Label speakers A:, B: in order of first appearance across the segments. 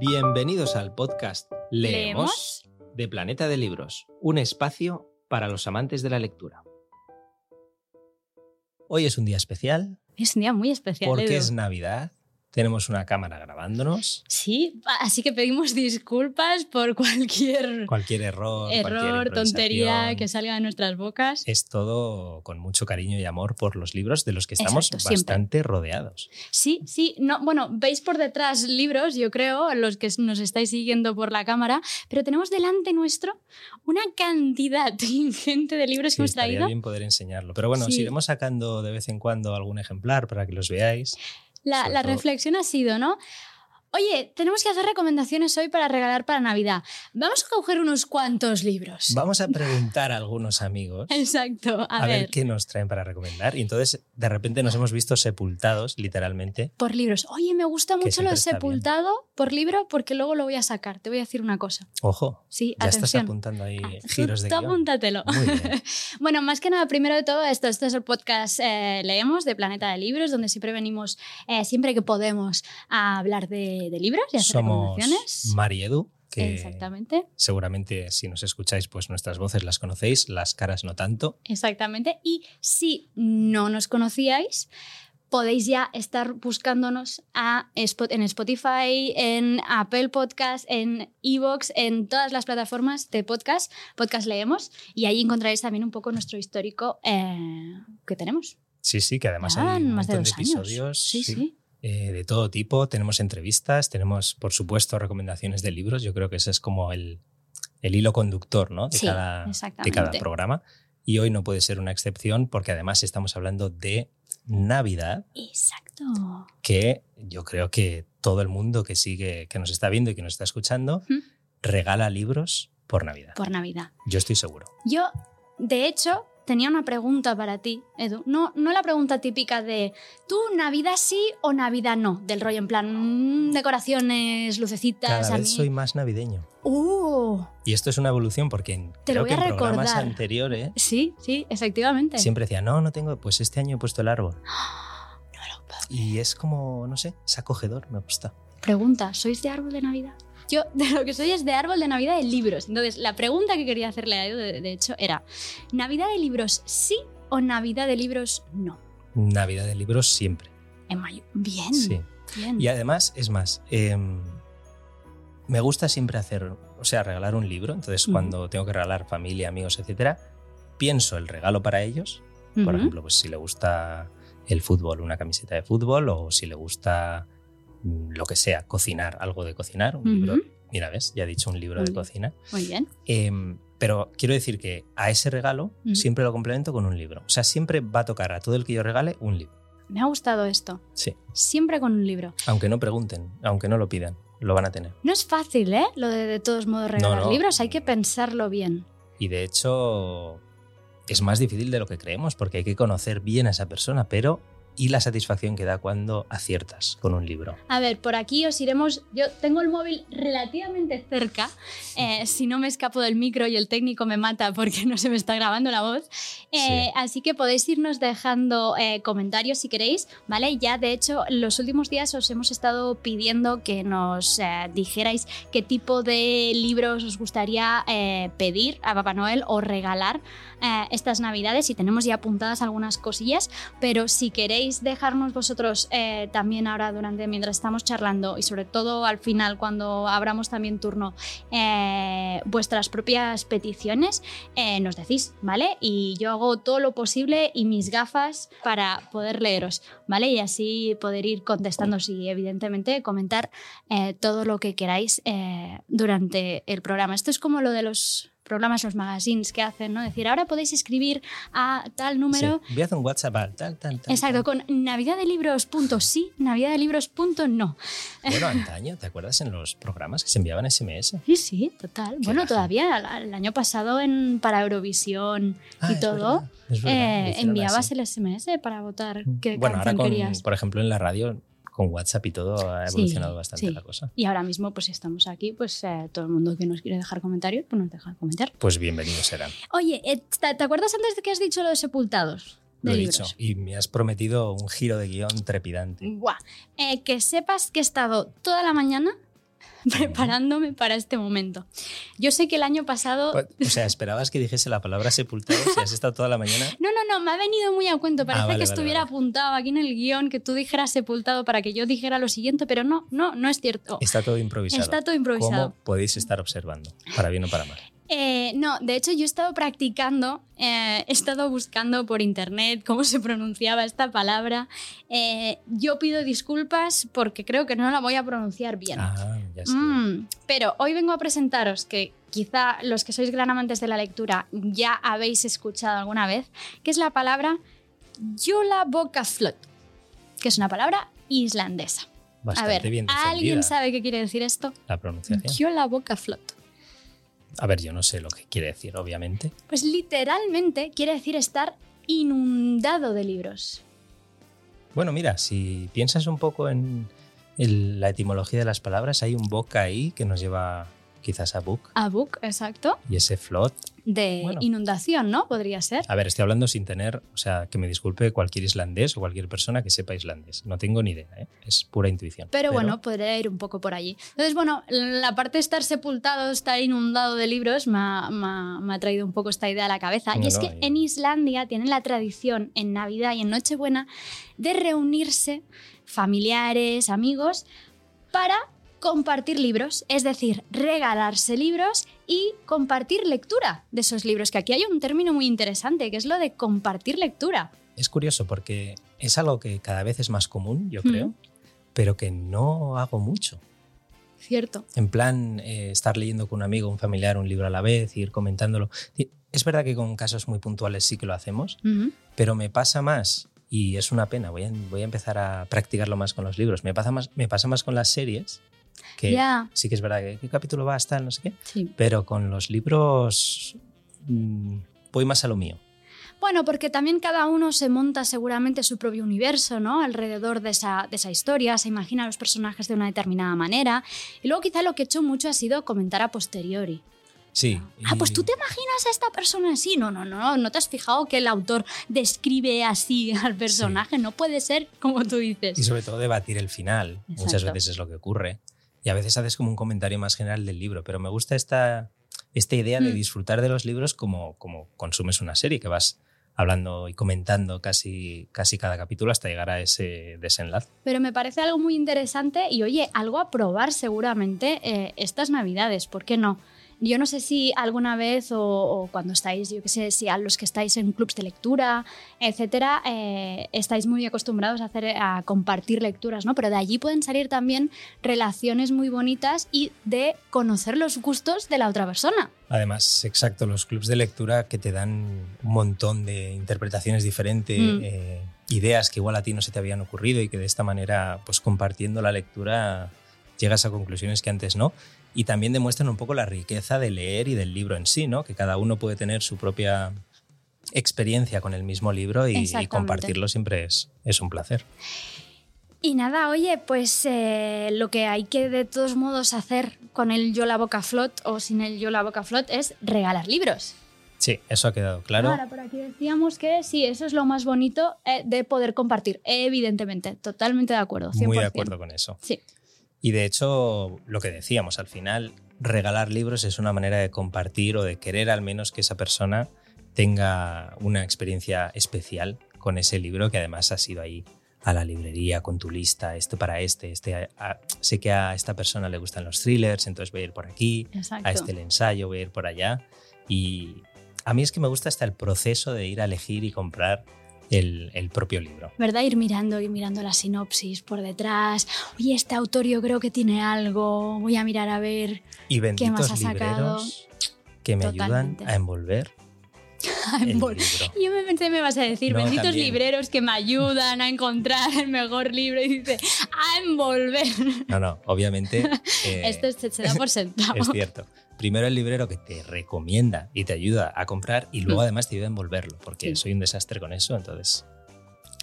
A: Bienvenidos al podcast Leemos,
B: ¿Leemos?
A: de Planeta de Libros, un espacio para los amantes de la lectura. Hoy es un día especial
B: Es un día muy especial.
A: porque
B: Edu.
A: es Navidad. Tenemos una cámara grabándonos.
B: Sí, así que pedimos disculpas por cualquier
A: Cualquier error, cualquier
B: error, tontería que salga de nuestras bocas.
A: Es todo con mucho cariño y amor por los libros de los que estamos
B: Exacto, siempre.
A: bastante rodeados.
B: Sí, sí, no, bueno, veis por detrás libros, yo creo, los que nos estáis siguiendo por la cámara, pero tenemos delante nuestro una cantidad ingente de libros
A: Sí,
B: que hemos traído.
A: bien poder enseñarlo. Pero bueno, os iremos sacando de vez en cuando algún ejemplar para que los veáis.
B: La, reflexión ha sido, ¿no? Oye, tenemos que hacer recomendaciones hoy para regalar para Navidad. Vamos a coger unos cuantos libros.
A: Vamos a preguntar a algunos amigos
B: Exacto, a,
A: a, ver.
B: ver.
A: qué nos traen para recomendar. Y entonces, de repente, nos hemos visto sepultados, literalmente.
B: Por libros. Oye, me gusta mucho lo de
A: bien.
B: sepultado por libro porque luego lo voy a sacar. Te voy a decir una cosa.
A: Ojo,
B: Sí,
A: ya estás apuntando ahí
B: Ah,
A: giros de
B: tú
A: guion.
B: apúntatelo.
A: Muy bien.
B: Bueno, más que nada, primero de todo, esto, este es el podcast eh, Leemos de Planeta de Libros, donde siempre venimos, eh, siempre que podemos, a hablar de, de libros y hacer
A: Somos
B: recomendaciones.
A: Mari y Edu, que
B: Exactamente,
A: seguramente si nos escucháis, pues nuestras voces las conocéis, las caras no tanto.
B: exactamente. Y si no nos conocíais, podéis ya estar buscándonos a en Spotify, en Apple Podcast, en Evox, en todas las plataformas de podcast, Podcast Leemos, y ahí encontraréis también un poco nuestro histórico eh, que tenemos.
A: Sí, sí, que además hay un
B: más de dos años.
A: episodios
B: Sí, sí.
A: Eh, de todo tipo. Tenemos entrevistas, tenemos, por supuesto, recomendaciones de libros. Yo creo que ese es como el, el hilo conductor ¿no? de,
B: Sí,
A: cada, de cada programa. Y hoy no puede ser una excepción porque además estamos hablando de Navidad,
B: Exacto.
A: que yo creo que todo el mundo que sigue, que nos está viendo y que nos está escuchando, regala libros por Navidad.
B: Por Navidad.
A: Yo estoy seguro.
B: Yo, de hecho, tenía una pregunta para ti, Edu. No, no la pregunta típica de ¿tú Navidad sí o Navidad no? Del rollo en plan mm, decoraciones, lucecitas,
A: Cada vez soy más navideño.
B: ¡Uh!
A: Y esto es una evolución porque en,
B: Te lo
A: creo
B: voy
A: que
B: a
A: en programas anteriores
B: Sí, sí, efectivamente.
A: siempre decía, no, no tengo, pues este año he puesto el árbol.
B: No me lo puedo.
A: Y es como, no sé, es acogedor, me gusta.
B: Pregunta, ¿sois de árbol de Navidad? Yo de lo que soy es de árbol de Navidad de libros. Entonces, la pregunta que quería hacerle a Edu, de, de hecho, era ¿Navidad de libros sí o Navidad de libros no?
A: Navidad de libros siempre.
B: En mayo. Bien.
A: Sí.
B: bien.
A: Y además, es más, em, me gusta siempre hacer, o sea, regalar un libro. Entonces, cuando tengo que regalar familia, amigos, etcétera, pienso el regalo para ellos. Por ejemplo, pues si le gusta el fútbol, una camiseta de fútbol, o si le gusta lo que sea, cocinar, algo de cocinar, un libro. Mira, ves, ya he dicho un libro de cocina.
B: Muy bien.
A: Em, pero quiero decir que a ese regalo siempre lo complemento con un libro. O sea, siempre va a tocar a todo el que yo regale un libro.
B: Me ha gustado esto.
A: Sí.
B: Siempre con un libro.
A: Aunque no pregunten, aunque no lo pidan, lo van a tener.
B: No es fácil, ¿eh? Lo de de todos modos regalar
A: no.
B: libros. Hay que pensarlo bien.
A: Y de hecho, es más difícil de lo que creemos porque hay que conocer bien a esa persona, pero y la satisfacción que da cuando aciertas con un libro.
B: A ver, por aquí os iremos. Yo tengo el móvil relativamente cerca. eh, si no me escapo del micro y el técnico me mata porque no se me está grabando la voz. Eh,
A: Sí.
B: Así que podéis irnos dejando eh, comentarios si queréis, ¿vale? Ya de hecho, los últimos días os hemos estado pidiendo que nos eh, dijerais qué tipo de libros os gustaría eh, pedir a Papá Noel o regalar eh, estas Navidades. Y tenemos ya apuntadas algunas cosillas, pero si queréis dejarnos vosotros eh, también ahora durante mientras estamos charlando y sobre todo al final cuando abramos también turno eh, vuestras propias peticiones, eh, nos decís, ¿vale? Y yo hago todo lo posible y mis gafas para poder leeros, ¿vale? Y así poder ir contestando y evidentemente comentar todo lo que queráis durante el programa. Esto es como lo de los programas, los magazines que hacen, ¿no? Decir, ahora podéis escribir a tal número.
A: Sí, enviad un WhatsApp al tal, tal, tal.
B: Exacto, con navidaddelibros.sí, navidaddelibros.no.
A: Bueno, antaño, ¿te acuerdas en los programas que se enviaban SMS?
B: Sí, sí, total. Bueno,
A: baja.
B: todavía el año pasado en, para Eurovisión
A: Ah,
B: y todo,
A: verdad, es verdad,
B: eh, enviabas
A: así.
B: el SMS para votar qué
A: Bueno, ahora
B: canción
A: con,
B: querías.
A: por ejemplo, en la radio, con WhatsApp y todo, ha
B: Sí,
A: evolucionado bastante
B: sí.
A: la cosa.
B: Y ahora mismo, pues si estamos aquí, pues eh, todo el mundo que nos quiere dejar comentarios, pues nos deja comentar.
A: Pues bienvenidos serán.
B: Oye, eh, ¿te acuerdas antes de que has dicho lo de sepultados? De
A: Lo he dicho. Y me has prometido un giro de guion trepidante.
B: Buah. Eh, que sepas que he estado toda la mañana preparándome para este momento. Yo sé que el año pasado...
A: O sea, esperabas que dijese la palabra sepultado si has estado toda la mañana.
B: No, no, no, me ha venido muy a cuento. Parece
A: Ah, vale,
B: que
A: vale,
B: estuviera
A: vale.
B: apuntado aquí en el guion que tú dijeras sepultado para que yo dijera lo siguiente, pero no, no, no es cierto.
A: Está todo improvisado.
B: Está todo improvisado.
A: ¿Cómo podéis estar observando? Para bien o para mal.
B: Eh, no, de hecho yo he estado practicando, eh, he estado buscando por internet cómo se pronunciaba esta palabra. Eh, yo pido disculpas porque creo que no la voy a pronunciar bien.
A: Ah, ya está.
B: Mm, pero hoy vengo a presentaros que quizá los que sois gran amantes de la lectura ya habéis escuchado alguna vez, que es la palabra Yola Bokaflot, que es una palabra islandesa.
A: Bastante
B: a ver,
A: bien
B: ¿alguien sabe qué quiere decir esto?
A: la pronunciación.
B: Yola Bokaflot.
A: A ver, yo no sé lo que quiere decir, obviamente.
B: Pues literalmente quiere decir estar inundado de libros.
A: Bueno, mira, si piensas un poco en el- la etimología de las palabras, hay un boca ahí que nos lleva quizás a book
B: A book, exacto,
A: y ese flot.
B: de
A: Bueno.
B: inundación, ¿no? Podría ser.
A: A ver, estoy hablando sin tener, o sea, que me disculpe cualquier islandés o cualquier persona que sepa islandés. No tengo ni idea, ¿eh? es pura intuición.
B: Pero, bueno, podría ir un poco por allí. Entonces, bueno, la parte de estar sepultado, estar inundado de libros, me ha, me ha- me ha traído un poco esta idea a la cabeza.
A: No,
B: y es
A: no,
B: que en Islandia tienen la tradición en Navidad y en Nochebuena de reunirse familiares, amigos, para compartir libros, es decir, regalarse libros y compartir lectura de esos libros, que aquí hay un término muy interesante, que es lo de compartir lectura.
A: Es curioso porque es algo que cada vez es más común, yo
B: Mm.
A: creo, pero que no hago mucho.
B: Cierto.
A: En plan, eh, estar leyendo con un amigo, un familiar, un libro a la vez, ir comentándolo. Es verdad que con casos muy puntuales sí que lo hacemos, pero me pasa más, y es una pena, voy a, voy a empezar a practicarlo más con los libros, me pasa más, me pasa más con las series, que sí que es verdad que qué capítulo va a estar, no sé qué,
B: Sí.
A: pero con los libros mm, voy más a lo mío.
B: Bueno, porque también cada uno se monta seguramente su propio universo, ¿no? Alrededor de esa, de esa historia, se imagina a los personajes de una determinada manera. Y luego quizá lo que he hecho mucho ha sido comentar a posteriori.
A: Sí.
B: Ah, pues tú te imaginas a esta persona así. No, no, no, no te has fijado que el autor describe así al personaje. No puede ser como tú dices.
A: Y sobre todo debatir el final. Muchas
B: Exacto.
A: veces es lo que ocurre. Y a veces haces como un comentario más general del libro. Pero me gusta esta, esta idea de
B: Mm.
A: disfrutar de los libros como, como consumes una serie, que vas hablando y comentando casi, casi cada capítulo hasta llegar a ese desenlace.
B: Pero me parece algo muy interesante y oye, algo a probar seguramente eh, estas navidades, ¿por qué no? Yo no sé si alguna vez o, o cuando estáis, yo qué sé, si a los que estáis en clubs de lectura, etcétera, eh, estáis muy acostumbrados a, hacer, a compartir lecturas, ¿no? Pero de allí pueden salir también relaciones muy bonitas y de conocer los gustos de la otra persona.
A: Además, exacto, los clubs de lectura que te dan un montón de interpretaciones diferentes,
B: Mm.
A: eh, ideas que igual a ti no se te habían ocurrido y que de esta manera, pues compartiendo la lectura, llegas a conclusiones que antes no. Y también demuestran un poco la riqueza de leer y del libro en sí, ¿no? Que cada uno puede tener su propia experiencia con el mismo libro y, compartirlo siempre es, es un placer.
B: Y nada, oye, pues eh, lo que hay que de todos modos hacer con el Yo la Boca Flot o sin el Yo la Boca Flot es regalar libros.
A: Sí, eso ha quedado claro.
B: Ahora, por aquí decíamos que sí, eso es lo más bonito eh, de poder compartir. Evidentemente, totalmente de acuerdo. 100%.
A: Muy de acuerdo con eso.
B: Sí,
A: Y de hecho, lo que decíamos, al final, regalar libros es una manera de compartir o de querer al menos que esa persona tenga una experiencia especial con ese libro que además ha sido ahí a la librería con tu lista, este para este, este a- a- sé que a esta persona le gustan los thrillers, entonces voy a ir por aquí,
B: exacto.
A: a este el ensayo, voy a ir por allá. Y a mí es que me gusta hasta el proceso de ir a elegir y comprar el, el propio libro.
B: ¿Verdad? Ir mirando, ir mirando la sinopsis por detrás. Oye, este autor yo creo que tiene algo. Voy a mirar a ver.
A: Y benditos
B: más ha sacado?
A: que me
B: Totalmente.
A: ayudan a envolver
B: Yo me pensé me vas a decir,
A: No,
B: benditos
A: también.
B: libreros que me ayudan a encontrar el mejor libro y dice, a envolver.
A: No, no, obviamente eh,
B: Esto se, se da por sentado.
A: es cierto. Primero el librero que te recomienda y te ayuda a comprar y luego
B: Mm.
A: además te ayuda a envolverlo, porque
B: Sí.
A: soy un desastre con eso, entonces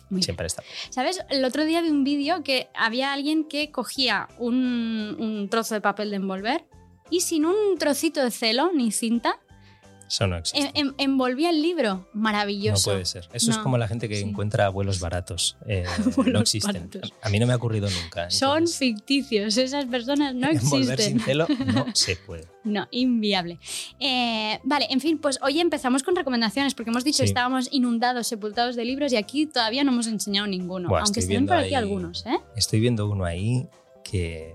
B: bien.
A: siempre está.
B: ¿Sabes? El otro día vi un vídeo que había alguien que cogía un, un trozo de papel de envolver y sin un trocito de celo ni cinta
A: Eso no existe.
B: En- en- envolvía el libro.
A: no
B: Maravilloso.
A: puede ser. Eso es
B: No,
A: como la gente que
B: sí.
A: encuentra vuelos baratos. Eh, no existen.
B: baratos.
A: A mí no me ha ocurrido nunca.
B: Son ficticios, esas personas no
A: Envolver sin
B: existen.
A: celo no se puede.
B: No, inviable. Eh, vale, en fin, pues hoy empezamos con recomendaciones, porque hemos dicho
A: Sí.
B: que estábamos inundados, sepultados de libros y aquí todavía no hemos enseñado ninguno,
A: Buah,
B: aunque estén por aquí
A: ahí-
B: algunos, ¿eh?
A: Estoy viendo uno ahí que.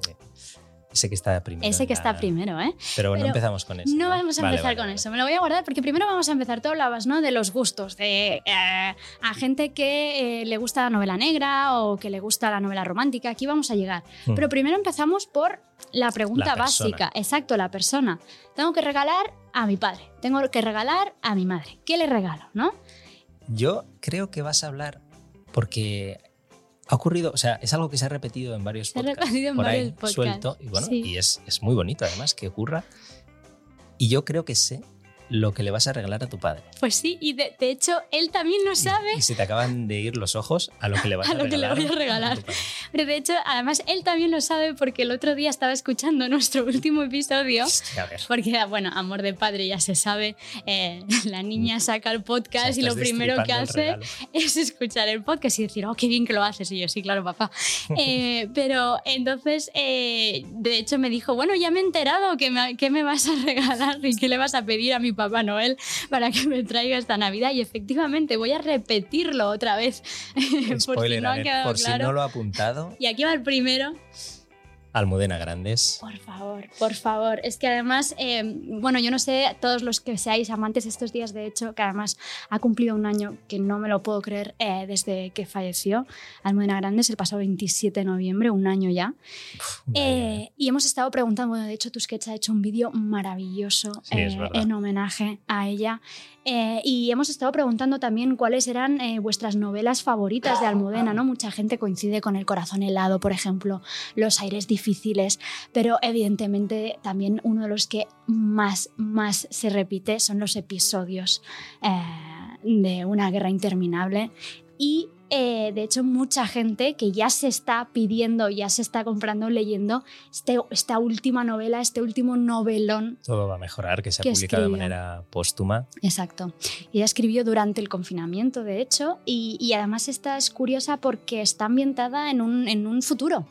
A: Ese que está primero.
B: Ese que está
A: la-
B: primero, ¿eh?
A: Pero, no empezamos con ese.
B: No vamos a
A: Vale,
B: empezar
A: vale,
B: con
A: vale.
B: eso, me lo voy a guardar porque primero vamos a empezar, tú hablabas, ¿no? De los gustos, de eh, a gente que eh, le gusta la novela negra o que le gusta la novela romántica, aquí vamos a llegar.
A: Hmm.
B: Pero primero empezamos por la pregunta
A: La
B: básica, exacto, la persona. Tengo que regalar a mi padre, tengo que regalar a mi madre. ¿Qué le regalo, no?
A: Yo creo que vas a hablar porque ha ocurrido, o sea, es algo que se ha repetido en varios
B: Se ha
A: podcasts.
B: repetido en
A: por ahí,
B: podcasts,
A: suelto. Y bueno,
B: sí.
A: y es, es muy bonito además que ocurra. Y yo creo que sé lo que le vas a regalar a tu padre.
B: Pues sí, y de, de hecho él también lo
A: Y-
B: sabe.
A: Y, se te acaban de ir los ojos a lo que le vas a,
B: A lo que le voy a regalar.
A: padre.
B: Pero de hecho, además él también lo sabe porque el otro día estaba escuchando nuestro último episodio.
A: A ver.
B: Porque, bueno, amor de padre ya se sabe, eh, la niña saca el
A: O sea,
B: podcast y lo primero que hace es escuchar el podcast y decir, oh, qué bien que lo haces. Y yo, sí, claro, papá. Eh, pero entonces, eh, de hecho, me dijo, bueno, ya me he enterado que me, que me vas a regalar y qué le vas a pedir a mi Papá Noel para que me traiga esta Navidad. Y efectivamente, voy a repetirlo otra vez. por si no ha quedado
A: por si no lo ha apuntado,
B: Y aquí va el primero.
A: Almudena Grandes.
B: Por favor, por favor. Es que además, eh, bueno, yo no sé, todos los que seáis amantes estos días, de hecho, que además ha cumplido un año, que no me lo puedo creer, eh, desde que falleció Almudena Grandes el pasado 27 de noviembre, un año ya. Eh, y hemos estado preguntando, bueno, de hecho, Tusquets ha hecho un vídeo maravilloso
A: Sí,
B: en homenaje a ella. Eh, y hemos estado preguntando también cuáles eran eh, vuestras novelas favoritas de Almudena, ¿no? Mucha gente coincide con El corazón helado, por ejemplo, Los aires difíciles, pero evidentemente también uno de los que más, más se repite son los episodios eh, de Una guerra interminable. Y eh, de hecho, mucha gente que ya se está pidiendo, ya se está comprando, leyendo este- esta última novela, este último novelón.
A: Todo va a mejorar, que se ha publicado de manera póstuma.
B: Exacto. Ella escribió durante el confinamiento, de hecho, y, y además esta es curiosa porque está ambientada en un, en un futuro.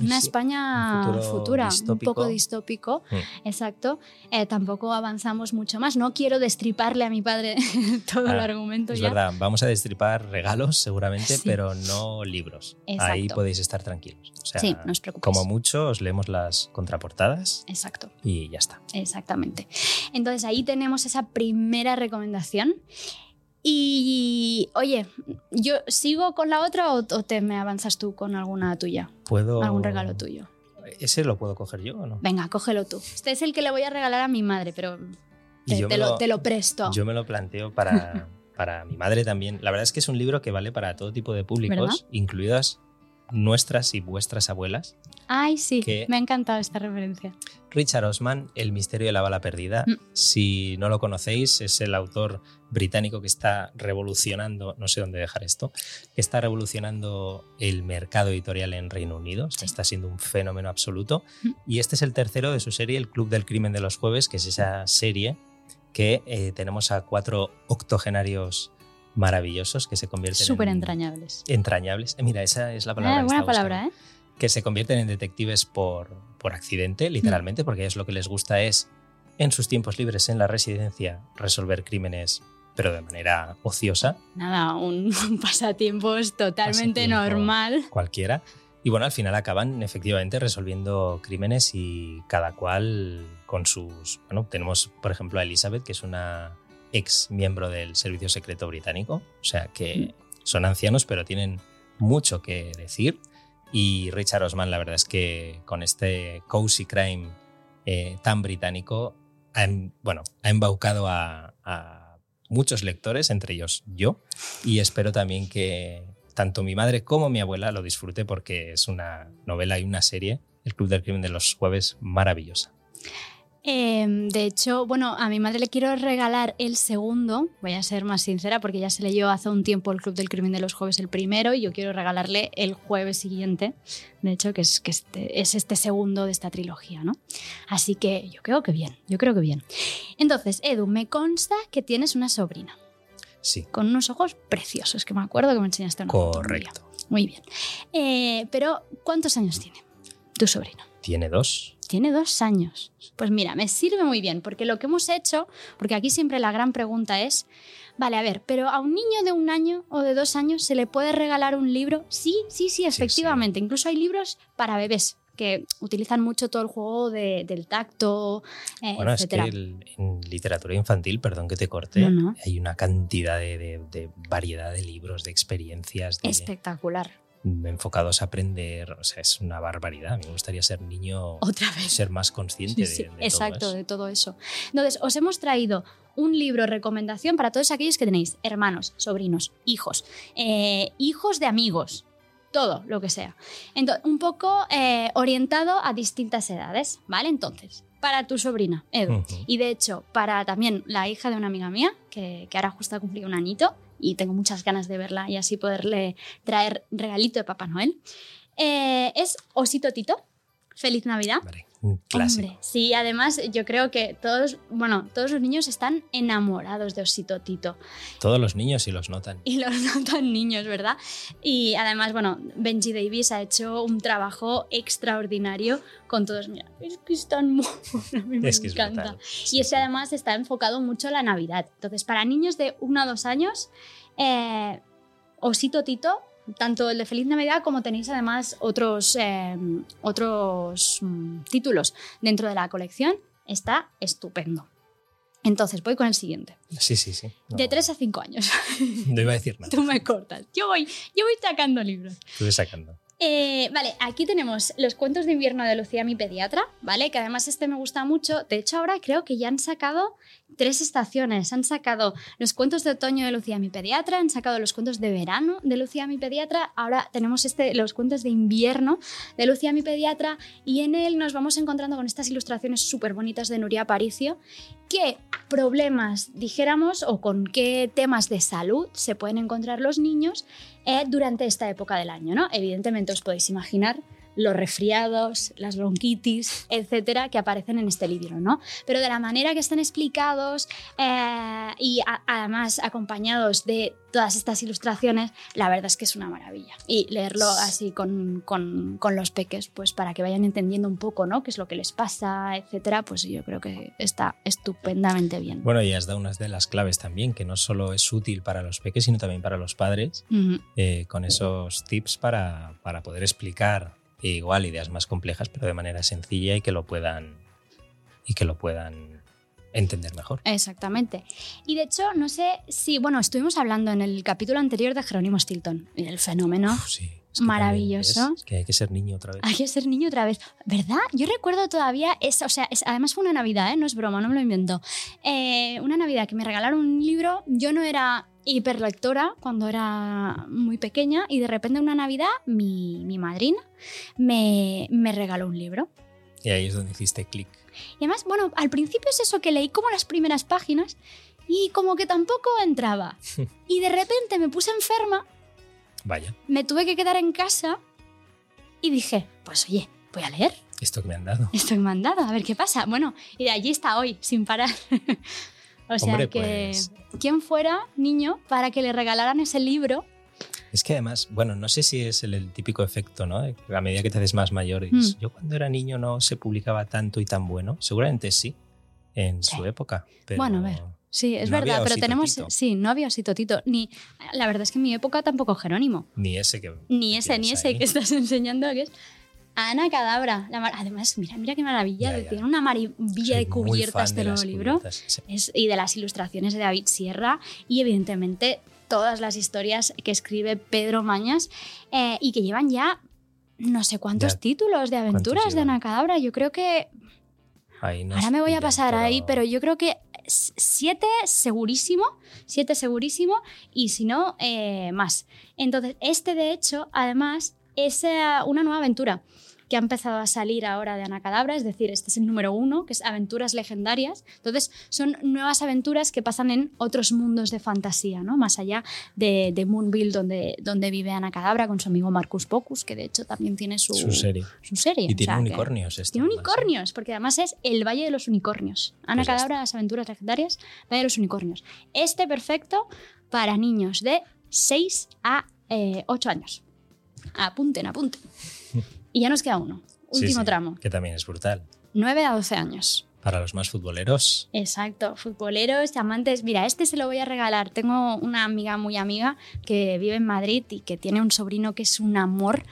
B: Una
A: Sí,
B: España
A: un
B: futura, un poco distópico,
A: Mm.
B: exacto. Eh, tampoco avanzamos mucho más. No quiero destriparle a mi padre todo el
A: Ah,
B: argumento
A: Es
B: ya.
A: verdad, vamos a destripar regalos seguramente,
B: Sí.
A: pero no libros. Ahí podéis estar tranquilos. O sea,
B: Sí, no os preocupéis.
A: como mucho os leemos las contraportadas
B: Exacto.
A: y ya está.
B: Exactamente. Entonces ahí tenemos esa primera recomendación. Y oye, ¿yo sigo con la otra o, o te me avanzas tú con alguna tuya?
A: ¿Puedo...
B: ¿Algún regalo tuyo?
A: ¿Ese lo puedo coger yo o no?
B: Venga, cógelo tú. Este es el que le voy a regalar a mi madre, pero te, te lo,
A: lo-
B: te lo presto.
A: Yo me lo planteo para, para mi madre también. La verdad es que es un libro que vale para todo tipo de públicos,
B: ¿Verdad?
A: incluidas nuestras y vuestras abuelas.
B: Ay, sí,
A: que-
B: me ha encantado esta referencia.
A: Richard Osman, El misterio de la bala perdida.
B: Mm.
A: Si no lo conocéis, es el autor británico que está revolucionando, no sé dónde dejar esto, que está revolucionando el mercado editorial en Reino Unido.
B: Sí.
A: Está siendo un fenómeno absoluto.
B: Mm.
A: Y este es el tercero de su serie, El Club del Crimen de los Jueves, que es esa serie que eh, tenemos a cuatro octogenarios maravillosos que se convierten
B: Súper
A: en
B: entrañables.
A: entrañables. Eh, Mira, esa es la palabra. Que
B: buena palabra,
A: buscando
B: ¿eh?
A: Que se convierten en detectives por, por accidente, literalmente, porque a ellos lo que les gusta es, en sus tiempos libres en la residencia, resolver crímenes, pero de manera ociosa,
B: Nada, un, un pasatiempos totalmente
A: Pasatiempo.
B: normal.
A: cualquiera. Y bueno, al final acaban efectivamente resolviendo crímenes y cada cual con sus... Bueno, tenemos por ejemplo a Elizabeth, que es una ex miembro del Servicio Secreto Británico, o sea que son ancianos pero tienen mucho que decir. Y Richard Osman, la verdad es que con este cozy crime eh, tan británico, ha, em- bueno, ha embaucado a, muchos lectores, entre ellos yo, y espero también que tanto mi madre como mi abuela lo disfrute porque es una novela y una serie, El Club del Crimen de los Jueves, maravillosa.
B: Em, de hecho, bueno, a mi madre le quiero regalar el segundo, voy a ser más sincera, porque ya se leyó hace un tiempo el Club del Crimen de los Jueves el primero y yo quiero regalarle el jueves siguiente, de hecho, que es, que este, es este segundo de esta trilogía, ¿no? Así que yo creo que bien, yo creo que bien. Entonces, Edu, me consta que tienes una sobrina.
A: Sí.
B: Con unos ojos preciosos, que me acuerdo que me enseñaste una foto.
A: Correcto.
B: Muy bien. Eh, pero, ¿cuántos años tiene tu sobrino?
A: Tiene dos.
B: Tiene dos años. Pues mira, me sirve muy bien, porque lo que hemos hecho, porque aquí siempre la gran pregunta es, vale, a ver, pero a un niño de un año o de dos años se le puede regalar un libro? Sí, sí, sí, efectivamente. Incluso hay libros para bebés que utilizan mucho todo el juego de- del tacto, eh,
A: Bueno, es que el- en literatura infantil, perdón que te corte,
B: No, no.
A: hay una cantidad de, de- de variedad de libros, de experiencias,
B: Espectacular.
A: Enfocados a aprender. O sea, es una barbaridad. A mí me gustaría ser niño,
B: Otra vez.
A: ser más consciente
B: Sí,
A: de, de
B: exacto,
A: todo eso.
B: de todo eso. Entonces, os hemos traído un libro recomendación para todos aquellos que tenéis hermanos, sobrinos, hijos, eh, hijos de amigos, todo lo que sea. Entonces, un poco eh, orientado a distintas edades, ¿vale? Entonces, para tu sobrina, Edu, y de hecho, para también la hija de una amiga mía, que, que ahora justo ha cumplido un añito, y tengo muchas ganas de verla y así poderle traer regalito de Papá Noel, eh, es Osito Tito. Feliz Navidad.
A: Un clásico.
B: Hombre, sí, además yo creo que todos, bueno, todos los niños están enamorados de Osito Tito
A: Todos los niños sí los notan.
B: y los notan niños, ¿verdad? Y además, bueno, Benji Davis ha hecho un trabajo extraordinario con todos. Mira, es que es tan mono, a mí me
A: Es que es
B: encanta.
A: brutal.
B: y ese además está enfocado mucho en la Navidad. Entonces, para niños de 1 a 2 años, eh, Osito Tito, tanto el de Feliz Navidad como tenéis además otros, eh, otros mm, títulos dentro de la colección, está estupendo. Entonces, voy con el siguiente.
A: Sí, sí, sí. No,
B: De 3 a 5 años.
A: No iba a decir nada.
B: Tú me cortas. Yo voy, yo voy sacando libros.
A: Estuve sacando.
B: Eh, vale, aquí tenemos los cuentos de invierno de Lucía, mi pediatra, ¿vale? Que además este me gusta mucho. De hecho, ahora creo que ya han sacado tres estaciones. Han sacado los cuentos de otoño de Lucía, mi pediatra, han sacado los cuentos de verano de Lucía, mi pediatra. Ahora tenemos este, los cuentos de invierno de Lucía, mi pediatra. Y en él nos vamos encontrando con estas ilustraciones súper bonitas de Nuria Aparicio. ¿Qué problemas, dijéramos, o con qué temas de salud se pueden encontrar los niños eh, durante esta época del año, ¿no? Evidentemente os podéis imaginar los resfriados, las bronquitis, etcétera, que aparecen en este libro, ¿no? Pero de la manera que están explicados eh, y a- además acompañados de todas estas ilustraciones, la verdad es que es una maravilla. Y leerlo así con, con- con los peques, pues para que vayan entendiendo un poco, ¿no? Qué es lo que les pasa, etcétera, pues yo creo que está estupendamente bien.
A: Bueno, y has dado unas de las claves también, que no solo es útil para los peques, sino también para los padres, eh, con esos tips para, para poder explicar eh, igual ideas más complejas, pero de manera sencilla y que lo puedan y que lo puedan entender mejor.
B: Exactamente. Y de hecho, no sé si, bueno, estuvimos hablando en el capítulo anterior de Jerónimo Stilton, el fenómeno.
A: Uf, sí, es que
B: Maravilloso.
A: es que hay que ser niño otra vez.
B: Hay que ser niño otra vez, ¿verdad? Yo recuerdo todavía, esa, o sea, es- además fue una Navidad, ¿eh? no es broma, no me lo invento. Eh, una Navidad que me regalaron un libro, yo no era hiperlectora cuando era muy pequeña y de repente una Navidad mi, mi madrina me, me regaló un libro.
A: Y ahí es donde hiciste clic.
B: Y además, bueno, al principio es eso que leí como las primeras páginas y como que tampoco entraba. Y de repente me puse enferma,
A: Vaya,
B: me tuve que quedar en casa y dije, pues oye, voy a leer.
A: esto que me han dado.
B: Estoy mandado, a ver qué pasa. Bueno, y de allí está hoy, sin parar. o sea
A: Hombre,
B: que,
A: pues-
B: ¿quién fuera niño para que le regalaran ese libro?
A: Es que además, bueno, no sé si es el, el típico efecto, ¿no? A medida que te haces más mayor, dices,
B: Mm.
A: yo cuando era niño no se publicaba tanto y tan bueno. Seguramente sí, en su
B: Sí.
A: época. Pero
B: Bueno, a ver. Sí, es
A: No
B: verdad, pero tenemos.
A: Tito.
B: Sí, no había Osito Tito. Ni, la verdad es que en mi época tampoco Jerónimo.
A: Ni ese que.
B: Ni ese, ni ese
A: ahí.
B: que estás enseñando, que es Ana Cadabra. La mar- Además, mira, mira qué maravilla.
A: Ya, ya.
B: Tiene una maravilla de cubiertas este
A: de
B: nuevo libro.
A: cubiertas, sí.
B: Es- y de las ilustraciones de David Sierra y evidentemente todas las historias que escribe Pedro Mañas eh, y que llevan ya no sé cuántos
A: Ya.
B: títulos de aventuras de? Ana Cadabra. Yo creo que
A: Ahí
B: ahora me voy a pasar ahí, pero yo creo que siete segurísimo, siete segurísimo y si no, eh, más. Entonces, este de hecho, además, es eh, una nueva aventura. Que ha empezado a salir ahora de Ana Cadabra, es decir, este es el número uno, que es Aventuras Legendarias. Entonces, son nuevas aventuras que pasan en otros mundos de fantasía, ¿no? Más allá de, de Moonville, donde, donde vive Ana Cadabra con su amigo Marcus Pocus, que de hecho también tiene su,
A: Su serie.
B: su serie.
A: Y
B: o
A: tiene
B: sea,
A: unicornios. esto,
B: tiene
A: ¿eh?
B: unicornios, porque además es el Valle de los Unicornios. Ana
A: Pues
B: las aventuras legendarias, Valle de los Unicornios. Este perfecto para niños de 6 a eh, 8 años. Apunten, apunten. Y ya nos queda uno.
A: Sí,
B: Último
A: sí,
B: tramo.
A: Que también es brutal.
B: 9 a 12 años.
A: Para los más futboleros,
B: Exacto, futboleros, amantes. Mira, este se lo voy a regalar. Tengo una amiga muy amiga que vive en Madrid y que tiene un sobrino que es un amor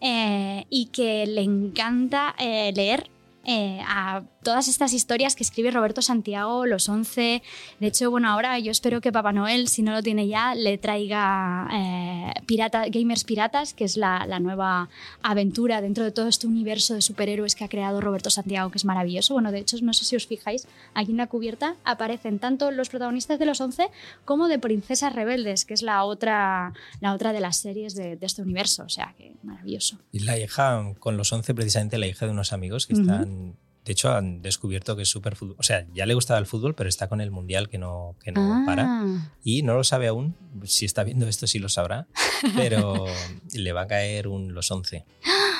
B: eh, y que le encanta eh, leer eh, a todas estas historias que escribe Roberto Santiago, los 11. De hecho, bueno, ahora yo espero que Papá Noel, si no lo tiene ya, le traiga eh, Pirata, Gamers Piratas, que es la, la nueva aventura dentro de todo este universo de superhéroes que ha creado Roberto Santiago, que es maravilloso. Bueno, de hecho, no sé si os fijáis, aquí en la cubierta aparecen tanto los protagonistas de los 11 como de Princesas Rebeldes, que es la otra, la otra de las series de, de este universo. O sea, que maravilloso.
A: y la hija, con los 11, precisamente la hija de unos amigos que están. De hecho, han descubierto que es súper fútbol. O sea, ya le gustaba el fútbol, pero está con el mundial que no, que no para.
B: Ah,
A: Y no lo sabe aún. Si está viendo esto, sí lo sabrá. Pero le va a caer un los 11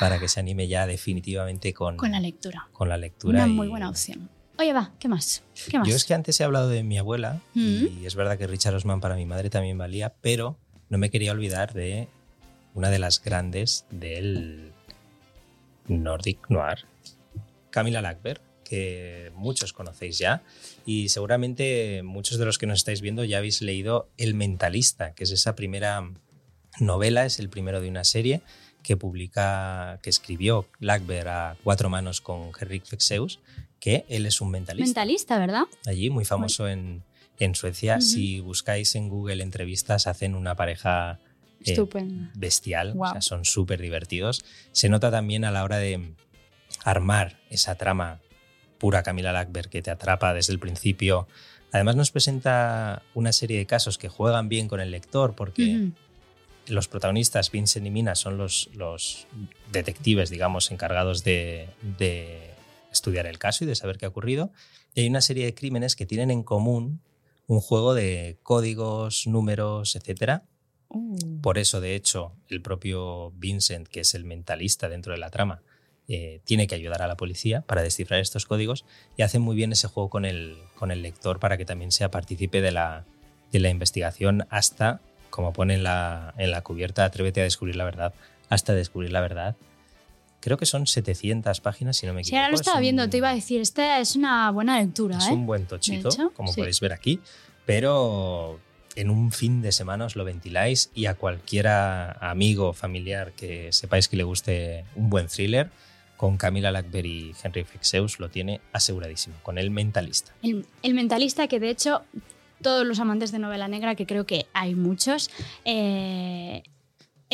A: para que se anime ya definitivamente con,
B: con la lectura.
A: con la lectura.
B: Una
A: y-
B: muy buena opción. Oye, va, ¿qué más? ¿Qué más?
A: Yo es que antes he hablado de mi abuela
B: Mm.
A: y es verdad que Richard Osman para mi madre también valía, pero no me quería olvidar de una de las grandes del Nordic Noir, Camila Lackberg, que muchos conocéis ya y seguramente muchos de los que nos estáis viendo ya habéis leído El Mentalista, que es esa primera novela, es el primero de una serie que publica, que escribió Lackberg a cuatro manos con Henrik Fexeus, que él es un mentalista
B: Mentalista, ¿verdad?
A: allí, muy famoso en, en Suecia. Si buscáis en Google entrevistas, hacen una pareja eh, bestial, o sea, son súper divertidos. Se nota también a la hora de armar esa trama pura Camila Lackberg que te atrapa desde el principio. Además nos presenta una serie de casos que juegan bien con el lector porque los protagonistas, Vincent y Mina, son los, los detectives, digamos, encargados de, de estudiar el caso y de saber qué ha ocurrido. Y hay una serie de crímenes que tienen en común un juego de códigos, números, etcétera.
B: Uh.
A: Por eso, de hecho, el propio Vincent, que es el mentalista dentro de la trama, eh, tiene que ayudar a la policía para descifrar estos códigos y hacen muy bien ese juego con el, con el lector para que también sea partícipe de la, de la investigación hasta, como pone en la, en la cubierta, atrévete a descubrir la verdad, hasta descubrir la verdad. Creo que son 700 páginas, si no me
B: Sí,
A: equivoco.
B: ahora lo estaba
A: Es un-
B: viendo, te iba a decir, esta es una buena lectura,
A: es
B: ¿eh?
A: un buen tochito,
B: hecho,
A: como
B: sí.
A: podéis ver aquí, pero en un fin de semana os lo ventiláis y a cualquiera amigo, familiar que sepáis que le guste un buen thriller, con Camila Lackberg y Henry Fexeus lo tiene aseguradísimo, con el mentalista.
B: El, el mentalista, que de hecho todos los amantes de novela negra, que creo que hay muchos, eh,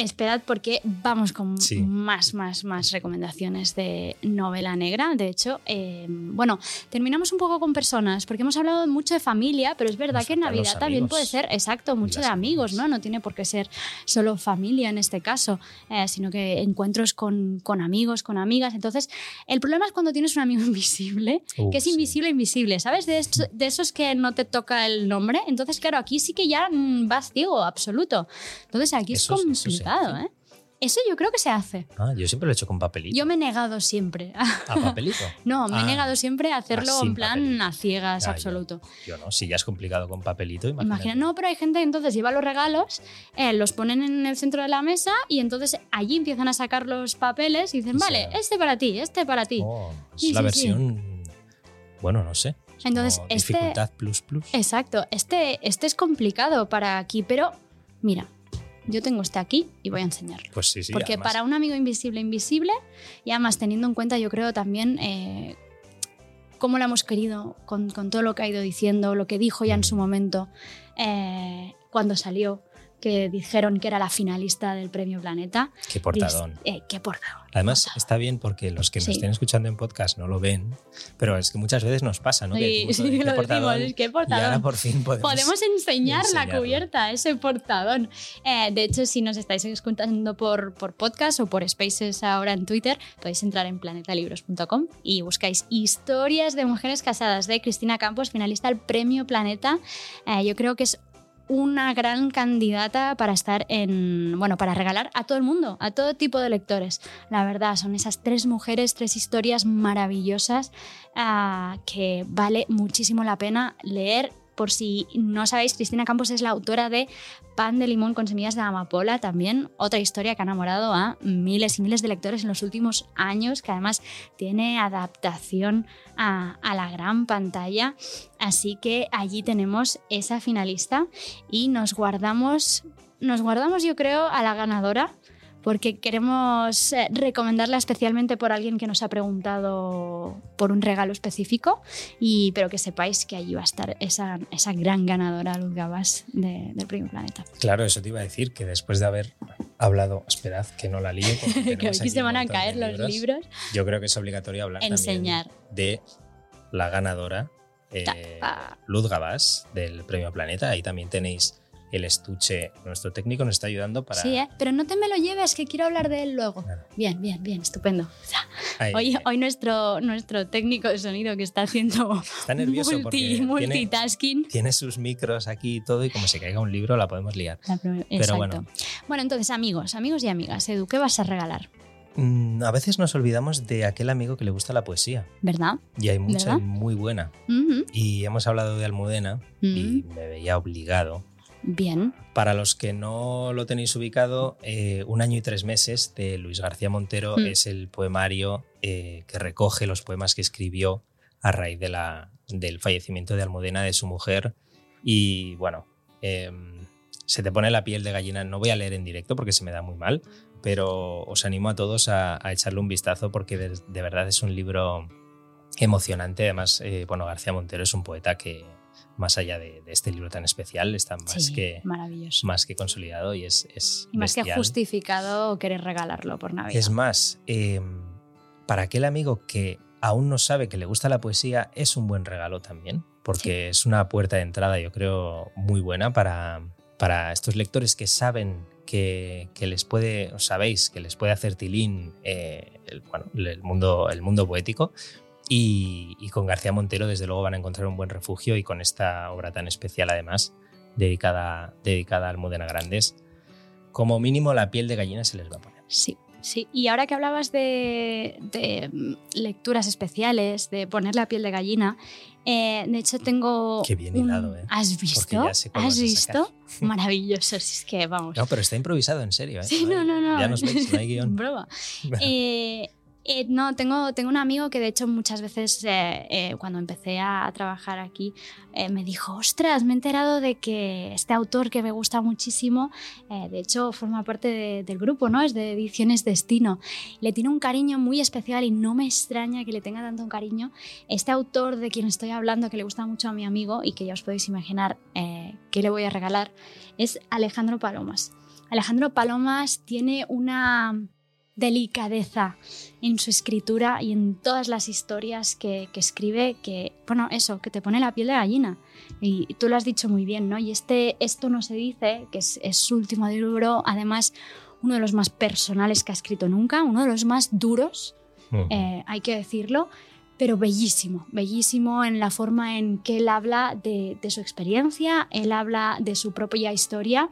B: esperad porque vamos con
A: Sí.
B: más, más, más recomendaciones de novela negra. De hecho, eh, bueno, terminamos un poco con personas, porque hemos hablado mucho de familia, pero es verdad
A: Nos
B: que en Navidad también puede ser, exacto, mucho de amigos. ¿no? No tiene por qué ser solo familia en este caso, eh, sino que encuentros con, con amigos, con amigas. Entonces, el problema es cuando tienes un amigo invisible
A: Uh,
B: que es
A: sí.
B: invisible, invisible, ¿sabes? De, de esos que no te toca el nombre. Entonces, claro, aquí sí que ya mm, vas ciego, absoluto. Entonces, aquí
A: Eso-
B: es
A: eso se
B: ¿eh? Eso yo creo que se hace.
A: Ah, yo siempre lo he hecho con papelito.
B: Yo me he negado siempre.
A: ¿A papelito?
B: no, me he
A: Ah,
B: negado siempre a hacerlo
A: ah, sin
B: en plan
A: papelito.
B: a ciegas,
A: Ya,
B: absoluto.
A: Yo no, si ya es complicado con papelito, imagínate.
B: Imagina, no, pero hay gente que entonces lleva los regalos, eh, los ponen en el centro de la mesa y entonces allí empiezan a sacar los papeles y dicen,
A: O
B: vale, este para ti, este para ti.
A: Oh, es
B: Sí,
A: la
B: sí, sí.
A: versión, bueno, no sé. es
B: Entonces, este-
A: dificultad plus plus.
B: Exacto, este, este es complicado para aquí, pero mira, yo tengo este aquí y voy a enseñarlo.
A: Pues sí, sí.
B: Porque
A: además-
B: para un amigo invisible, invisible, y además teniendo en cuenta, yo creo también eh, cómo lo hemos querido, con, con todo lo que ha ido diciendo, lo que dijo ya en su
A: Mm.
B: momento, eh, cuando salió, que dijeron que era la finalista del Premio Planeta.
A: Qué portadón.
B: Eh, qué portadón.
A: Además,
B: portadón.
A: está bien porque los que nos
B: Sí.
A: estén escuchando en podcast no lo ven, pero es que muchas veces nos pasa, ¿no? Que
B: Sí,
A: decimos,
B: sí,
A: "Oye, qué
B: lo decimos,
A: portadón",
B: es que
A: Y ahora
B: portadón.
A: por fin podemos.
B: Podemos enseñar la cubierta, ese portadón. Eh, de hecho, si nos estáis escuchando por, por podcast o por Spaces ahora en Twitter, podéis entrar en planetalibros.com y buscáis historias de mujeres casadas de Cristina Campos, finalista al Premio Planeta. Eh, yo creo que es una gran candidata para estar en, bueno, para regalar a todo el mundo, a todo tipo de lectores. La verdad, son esas tres mujeres, tres historias maravillosas ah, que vale muchísimo la pena leer. Por si no sabéis, Cristina Campos es la autora de Pan de limón con semillas de amapola, también otra historia que ha enamorado a miles y miles de lectores en los últimos años, que además tiene adaptación a, a la gran pantalla. Así que allí tenemos esa finalista y nos guardamos, nos guardamos yo creo a la ganadora porque queremos eh, recomendarla especialmente por alguien que nos ha preguntado por un regalo específico, y, pero que sepáis que allí va a estar esa, esa gran ganadora, Luz Gabas, de- del Premio Planeta.
A: Claro, eso te iba a decir, que después de haber hablado, esperad que no la líe.
B: que aquí se van a caer los libros.
A: Yo creo que es obligatorio hablar
B: Enseñar.
A: también de la ganadora, eh, Luz Gabás, del Premio Planeta. Ahí también tenéis el estuche. Nuestro técnico nos está ayudando para.
B: Sí, ¿eh? pero no te me lo lleves, que quiero hablar de él luego.
A: Claro.
B: Bien, bien, bien, estupendo.
A: Ahí,
B: Hoy,
A: ahí.
B: hoy nuestro, nuestro técnico de sonido que está haciendo
A: Está nervioso
B: multi-
A: porque tiene,
B: multitasking.
A: tiene sus micros aquí y todo, y como se caiga un libro, la podemos liar.
B: La
A: Pero
B: Exacto.
A: bueno.
B: bueno, entonces, amigos, amigos y amigas, Edu, ¿qué vas a regalar?
A: Mm, A veces nos olvidamos de aquel amigo que le gusta la poesía.
B: ¿Verdad?
A: Y hay mucha muy buena. Y hemos hablado de Almudena y me veía obligado.
B: Bien.
A: Para los que no lo tenéis ubicado, eh, Un año y tres meses de Luis García Montero
B: Mm.
A: es el poemario eh, que recoge los poemas que escribió a raíz de la, del fallecimiento de Almudena, de su mujer. Y bueno, em, se te pone la piel de gallina. No voy a leer en directo porque se me da muy mal, pero os animo a todos a, a echarle un vistazo porque de, de verdad es un libro emocionante. Además, eh, bueno, García Montero es un poeta que, más allá de, de este libro tan especial, está más,
B: sí,
A: que, más que consolidado y es, es
B: Y más que justificado querer regalarlo por Navidad.
A: Es más, eh, para aquel amigo que aún no sabe que le gusta la poesía, es un buen regalo también, porque es una puerta de entrada, yo creo, muy buena para, para estos lectores que saben que, que les puede, o sabéis, que les puede hacer tilín eh, el, bueno, el mundo, el mundo poético. Y, y con García Montero, desde luego, van a encontrar un buen refugio y con esta obra tan especial, además, dedicada, dedicada a Almudena Grandes, como mínimo la piel de gallina se les va a poner.
B: Sí, sí. Y ahora que hablabas de, de, mm, lecturas especiales, de poner la piel de gallina, eh, de hecho tengo...
A: Qué bien hilado, ¿eh?
B: ¿Has visto? ¿Has visto? Maravilloso, si es que vamos.
A: No, pero está improvisado, en serio. ¿eh?
B: Sí,
A: No
B: no, no, no.
A: Ya nos veis, no hay guion.
B: Broma. Eh, eh, no, tengo, tengo un amigo que de hecho muchas veces eh, eh, cuando empecé a, trabajar aquí me dijo, ostras, me he enterado de que este autor que me gusta muchísimo, de hecho forma parte de- del grupo, ¿no? Es de Ediciones Destino. Le tiene un cariño muy especial y no me extraña que le tenga tanto un cariño. Este autor de quien estoy hablando, que le gusta mucho a mi amigo y que ya os podéis imaginar qué le voy a regalar, es Alejandro Palomas. Alejandro Palomas tiene una delicadeza en su escritura y en todas las historias que, que escribe que, bueno, eso, que te pone la piel de gallina. Y tú lo has dicho muy bien, ¿no? Y este Esto no se dice, que es, es su último libro, además uno de los más personales que ha escrito nunca, uno de los más duros, eh, hay que decirlo, pero bellísimo, bellísimo en la forma en que él habla de, de su experiencia, él habla de su propia historia.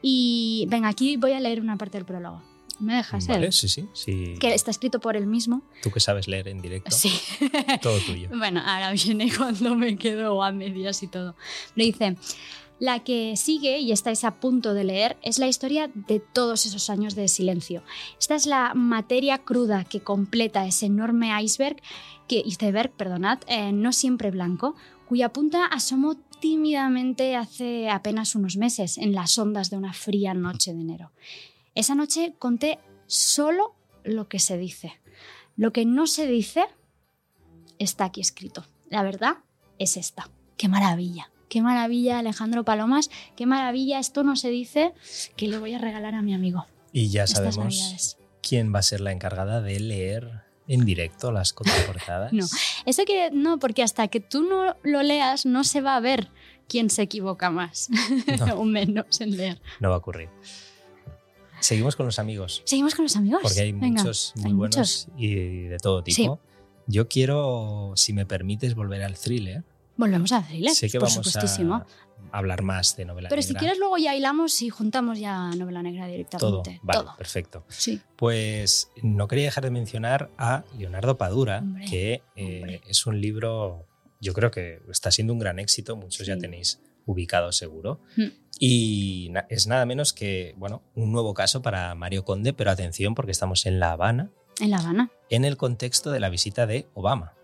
B: Y venga, aquí voy a leer una parte del prólogo. ¿Me dejas?
A: Vale, sí, sí, sí.
B: Que está escrito por él mismo.
A: Tú que sabes leer en directo,
B: Sí.
A: todo tuyo.
B: Bueno, ahora viene cuando me quedo a medias y todo. Le dice, la que sigue y estáis a punto de leer es la historia de todos esos años de silencio. Esta es la materia cruda que completa ese enorme iceberg, que, iceberg, perdonad, eh, no siempre blanco, cuya punta asomó tímidamente hace apenas unos meses en las ondas de una fría noche de enero. Esa noche conté solo lo que se dice. Lo que no se dice está aquí escrito. La verdad es esta. Qué maravilla, qué maravilla Alejandro Palomas, qué maravilla, esto no se dice, que le voy a regalar a mi amigo.
A: Y ya sabemos quién va a ser la encargada de leer en directo las contraportadas.
B: No. Eso que no, porque hasta que tú no lo leas no se va a ver quién se equivoca más
A: No.
B: o menos en leer.
A: No va a ocurrir. Seguimos con los amigos,
B: Seguimos con los amigos.
A: porque hay
B: Venga,
A: muchos muy
B: hay
A: buenos
B: muchos.
A: y de todo tipo. Yo quiero, si me permites, volver al thriller.
B: Volvemos a thriller,
A: Sé que
B: por
A: vamos
B: supuestísimo.
A: a hablar más de novela
B: Pero si
A: negra.
B: quieres luego ya hilamos y juntamos ya novela negra
A: todo.
B: directamente.
A: Vale,
B: Todo.
A: perfecto.
B: Sí.
A: Pues no quería dejar de mencionar a Leonardo Padura,
B: Hombre,
A: que eh, es un libro, yo creo que está siendo un gran éxito, muchos ya tenéis ubicado seguro.
B: Mm.
A: Y es nada menos que, bueno, un nuevo caso para Mario Conde, pero atención porque estamos en La Habana,
B: En La Habana.
A: en el contexto de la visita de Obama.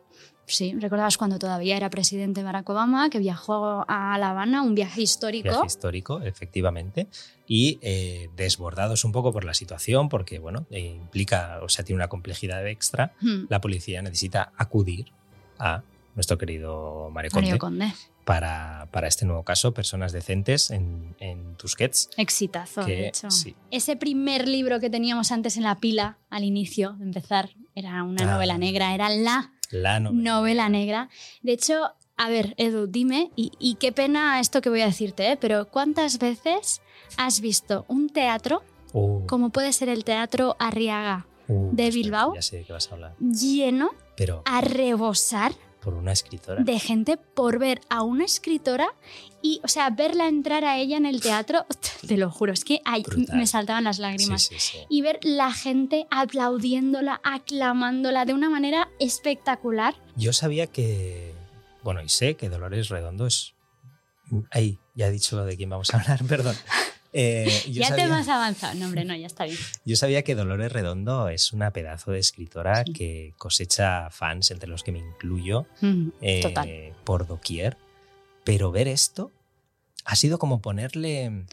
B: Sí, recordabas cuando todavía era presidente Barack Obama, que viajó a La Habana, un viaje histórico.
A: Viaje histórico, efectivamente, y eh, desbordados un poco por la situación, porque, bueno, eh, implica, o sea, tiene una complejidad extra.
B: Hmm,
A: la policía necesita acudir a nuestro querido Mario Conde
B: Mario Conde.
A: Para, para este nuevo caso, Personas Decentes en, en Tusquets.
B: Exitazo,
A: Que,
B: de hecho.
A: sí.
B: Ese primer libro que teníamos antes en la pila, al inicio de empezar, era una
A: Ah.
B: novela negra, era la
A: La novela.
B: novela negra. De hecho, a ver, Edu, dime, y, y qué pena esto que voy a decirte, ¿eh? pero ¿cuántas veces has visto un teatro,
A: Uh,
B: como puede ser el Teatro Arriaga,
A: uh,
B: de Bilbao?
A: Ya sé de qué vas a hablar.
B: lleno
A: Pero
B: a rebosar
A: por una escritora.
B: de gente por ver a una escritora y, o sea, verla entrar a ella en el teatro, te lo juro, es que ay, me saltaban las
A: Sí,
B: lágrimas.
A: sí, sí.
B: Y ver la gente aplaudiéndola, aclamándola de una manera espectacular.
A: Yo sabía que. Bueno, y sé que Dolores Redondo es. Ahí, ya he dicho de quién vamos a hablar, perdón. Eh,
B: ya
A: sabía-
B: te has avanzado. No, hombre, no, ya está bien.
A: Yo sabía que Dolores Redondo es una pedazo de escritora
B: Sí.
A: que cosecha fans, entre los que me incluyo,
B: Mm,
A: eh,
B: Total.
A: por doquier. Pero ver esto ha sido como ponerle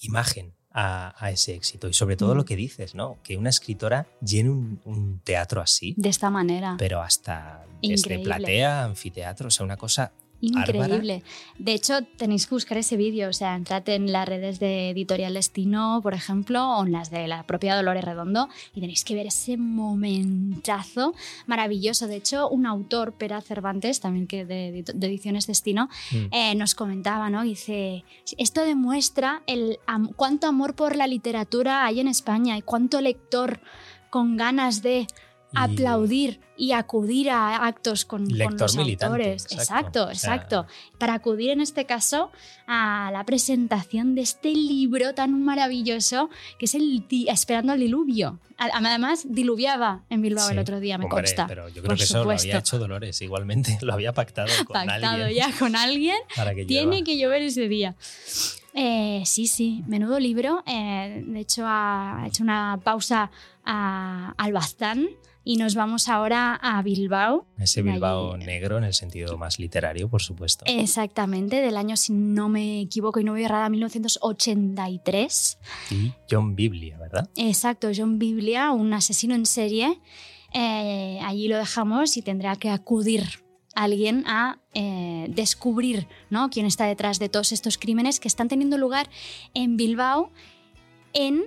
A: imagen a, a ese éxito. Y sobre todo
B: Mm.
A: lo que dices, ¿no? Que una escritora llene un, un teatro así,
B: De esta manera.
A: pero hasta desde platea, anfiteatro, o sea, una cosa
B: Increíble. De hecho, tenéis que buscar ese vídeo. O sea, entrad en las redes de Editorial Destino, por ejemplo, o en las de la propia Dolores Redondo, y tenéis que ver ese momentazo maravilloso. De hecho, un autor, Pera Cervantes, también que de, de Ediciones Destino,
A: mm,
B: eh, nos comentaba, ¿no? Dice, esto demuestra el am- cuánto amor por la literatura hay en España y cuánto lector con ganas de
A: y-
B: aplaudir y acudir a actos con, con los autores.
A: exacto.
B: Exacto,
A: O sea-
B: exacto. Para acudir en este caso a la presentación de este libro tan maravilloso que es el Esperando al diluvio. Además, diluviaba en Bilbao
A: Sí,
B: el otro día, me
A: hombre,
B: consta.
A: Pero yo creo
B: Por
A: que eso lo había hecho Dolores igualmente, lo había pactado con
B: Pactado
A: alguien
B: ya con alguien
A: para que
B: tiene que llover ese día. Eh, sí, sí, menudo libro. Eh, de hecho, ha hecho una pausa a, al Baztán y nos vamos ahora a Bilbao.
A: Ese
B: allí.
A: Bilbao negro en el sentido más literario, por supuesto.
B: Exactamente, del año, si no me equivoco y no voy errada, 1983.
A: Y John Biblia, ¿verdad?
B: Exacto, John Biblia, un asesino en serie. Eh, allí lo dejamos y tendrá que acudir alguien a eh, descubrir ¿no? quién está detrás de todos estos crímenes que están teniendo lugar en Bilbao en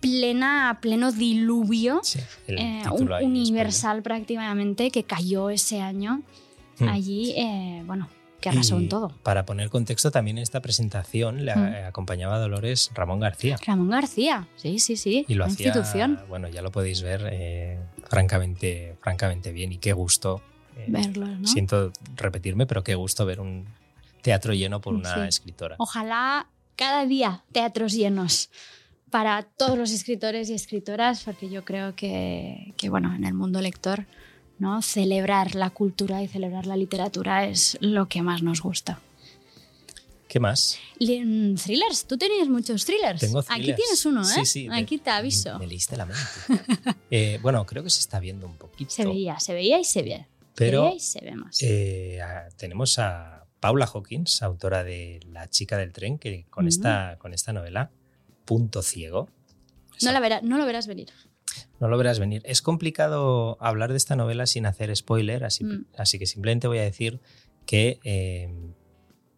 B: plena, pleno diluvio
A: Sí.
B: Eh, un- universal prácticamente que cayó ese año
A: Hmm.
B: allí, eh, bueno, que arrasó
A: Y
B: en todo.
A: Para poner contexto, también en esta presentación le
B: Mm.
A: eh, acompañaba a Dolores Ramón García.
B: Ramón García, sí, sí, sí,
A: Y lo hacía,
B: institución.
A: bueno, ya lo podéis ver eh, francamente, francamente bien. Y qué gusto. eh,
B: Verlo, ¿no?
A: Siento repetirme, pero qué gusto ver un teatro lleno por una
B: Sí.
A: escritora.
B: Ojalá cada día teatros llenos para todos los escritores y escritoras, porque yo creo que, que, bueno, en el mundo lector, ¿no? celebrar la cultura y celebrar la literatura es lo que más nos gusta.
A: ¿Qué más?
B: Thrillers, tú tenías muchos thrillers.
A: Tengo
B: Aquí
A: thrillers.
B: tienes uno, ¿eh?
A: Sí, sí, me-
B: Aquí te aviso.
A: Me leíste la mente. Eh, bueno, creo que se está viendo un poquito.
B: Se veía, se veía y se ve.
A: Pero
B: se veía y se ve más.
A: Eh, tenemos a Paula Hawkins, autora de La chica del tren, que con, esta, con esta novela, Punto Ciego.
B: no, la verá- no lo verás venir.
A: No lo verás venir. Es complicado hablar de esta novela sin hacer spoiler, así,
B: Mm.
A: así que simplemente voy a decir que eh,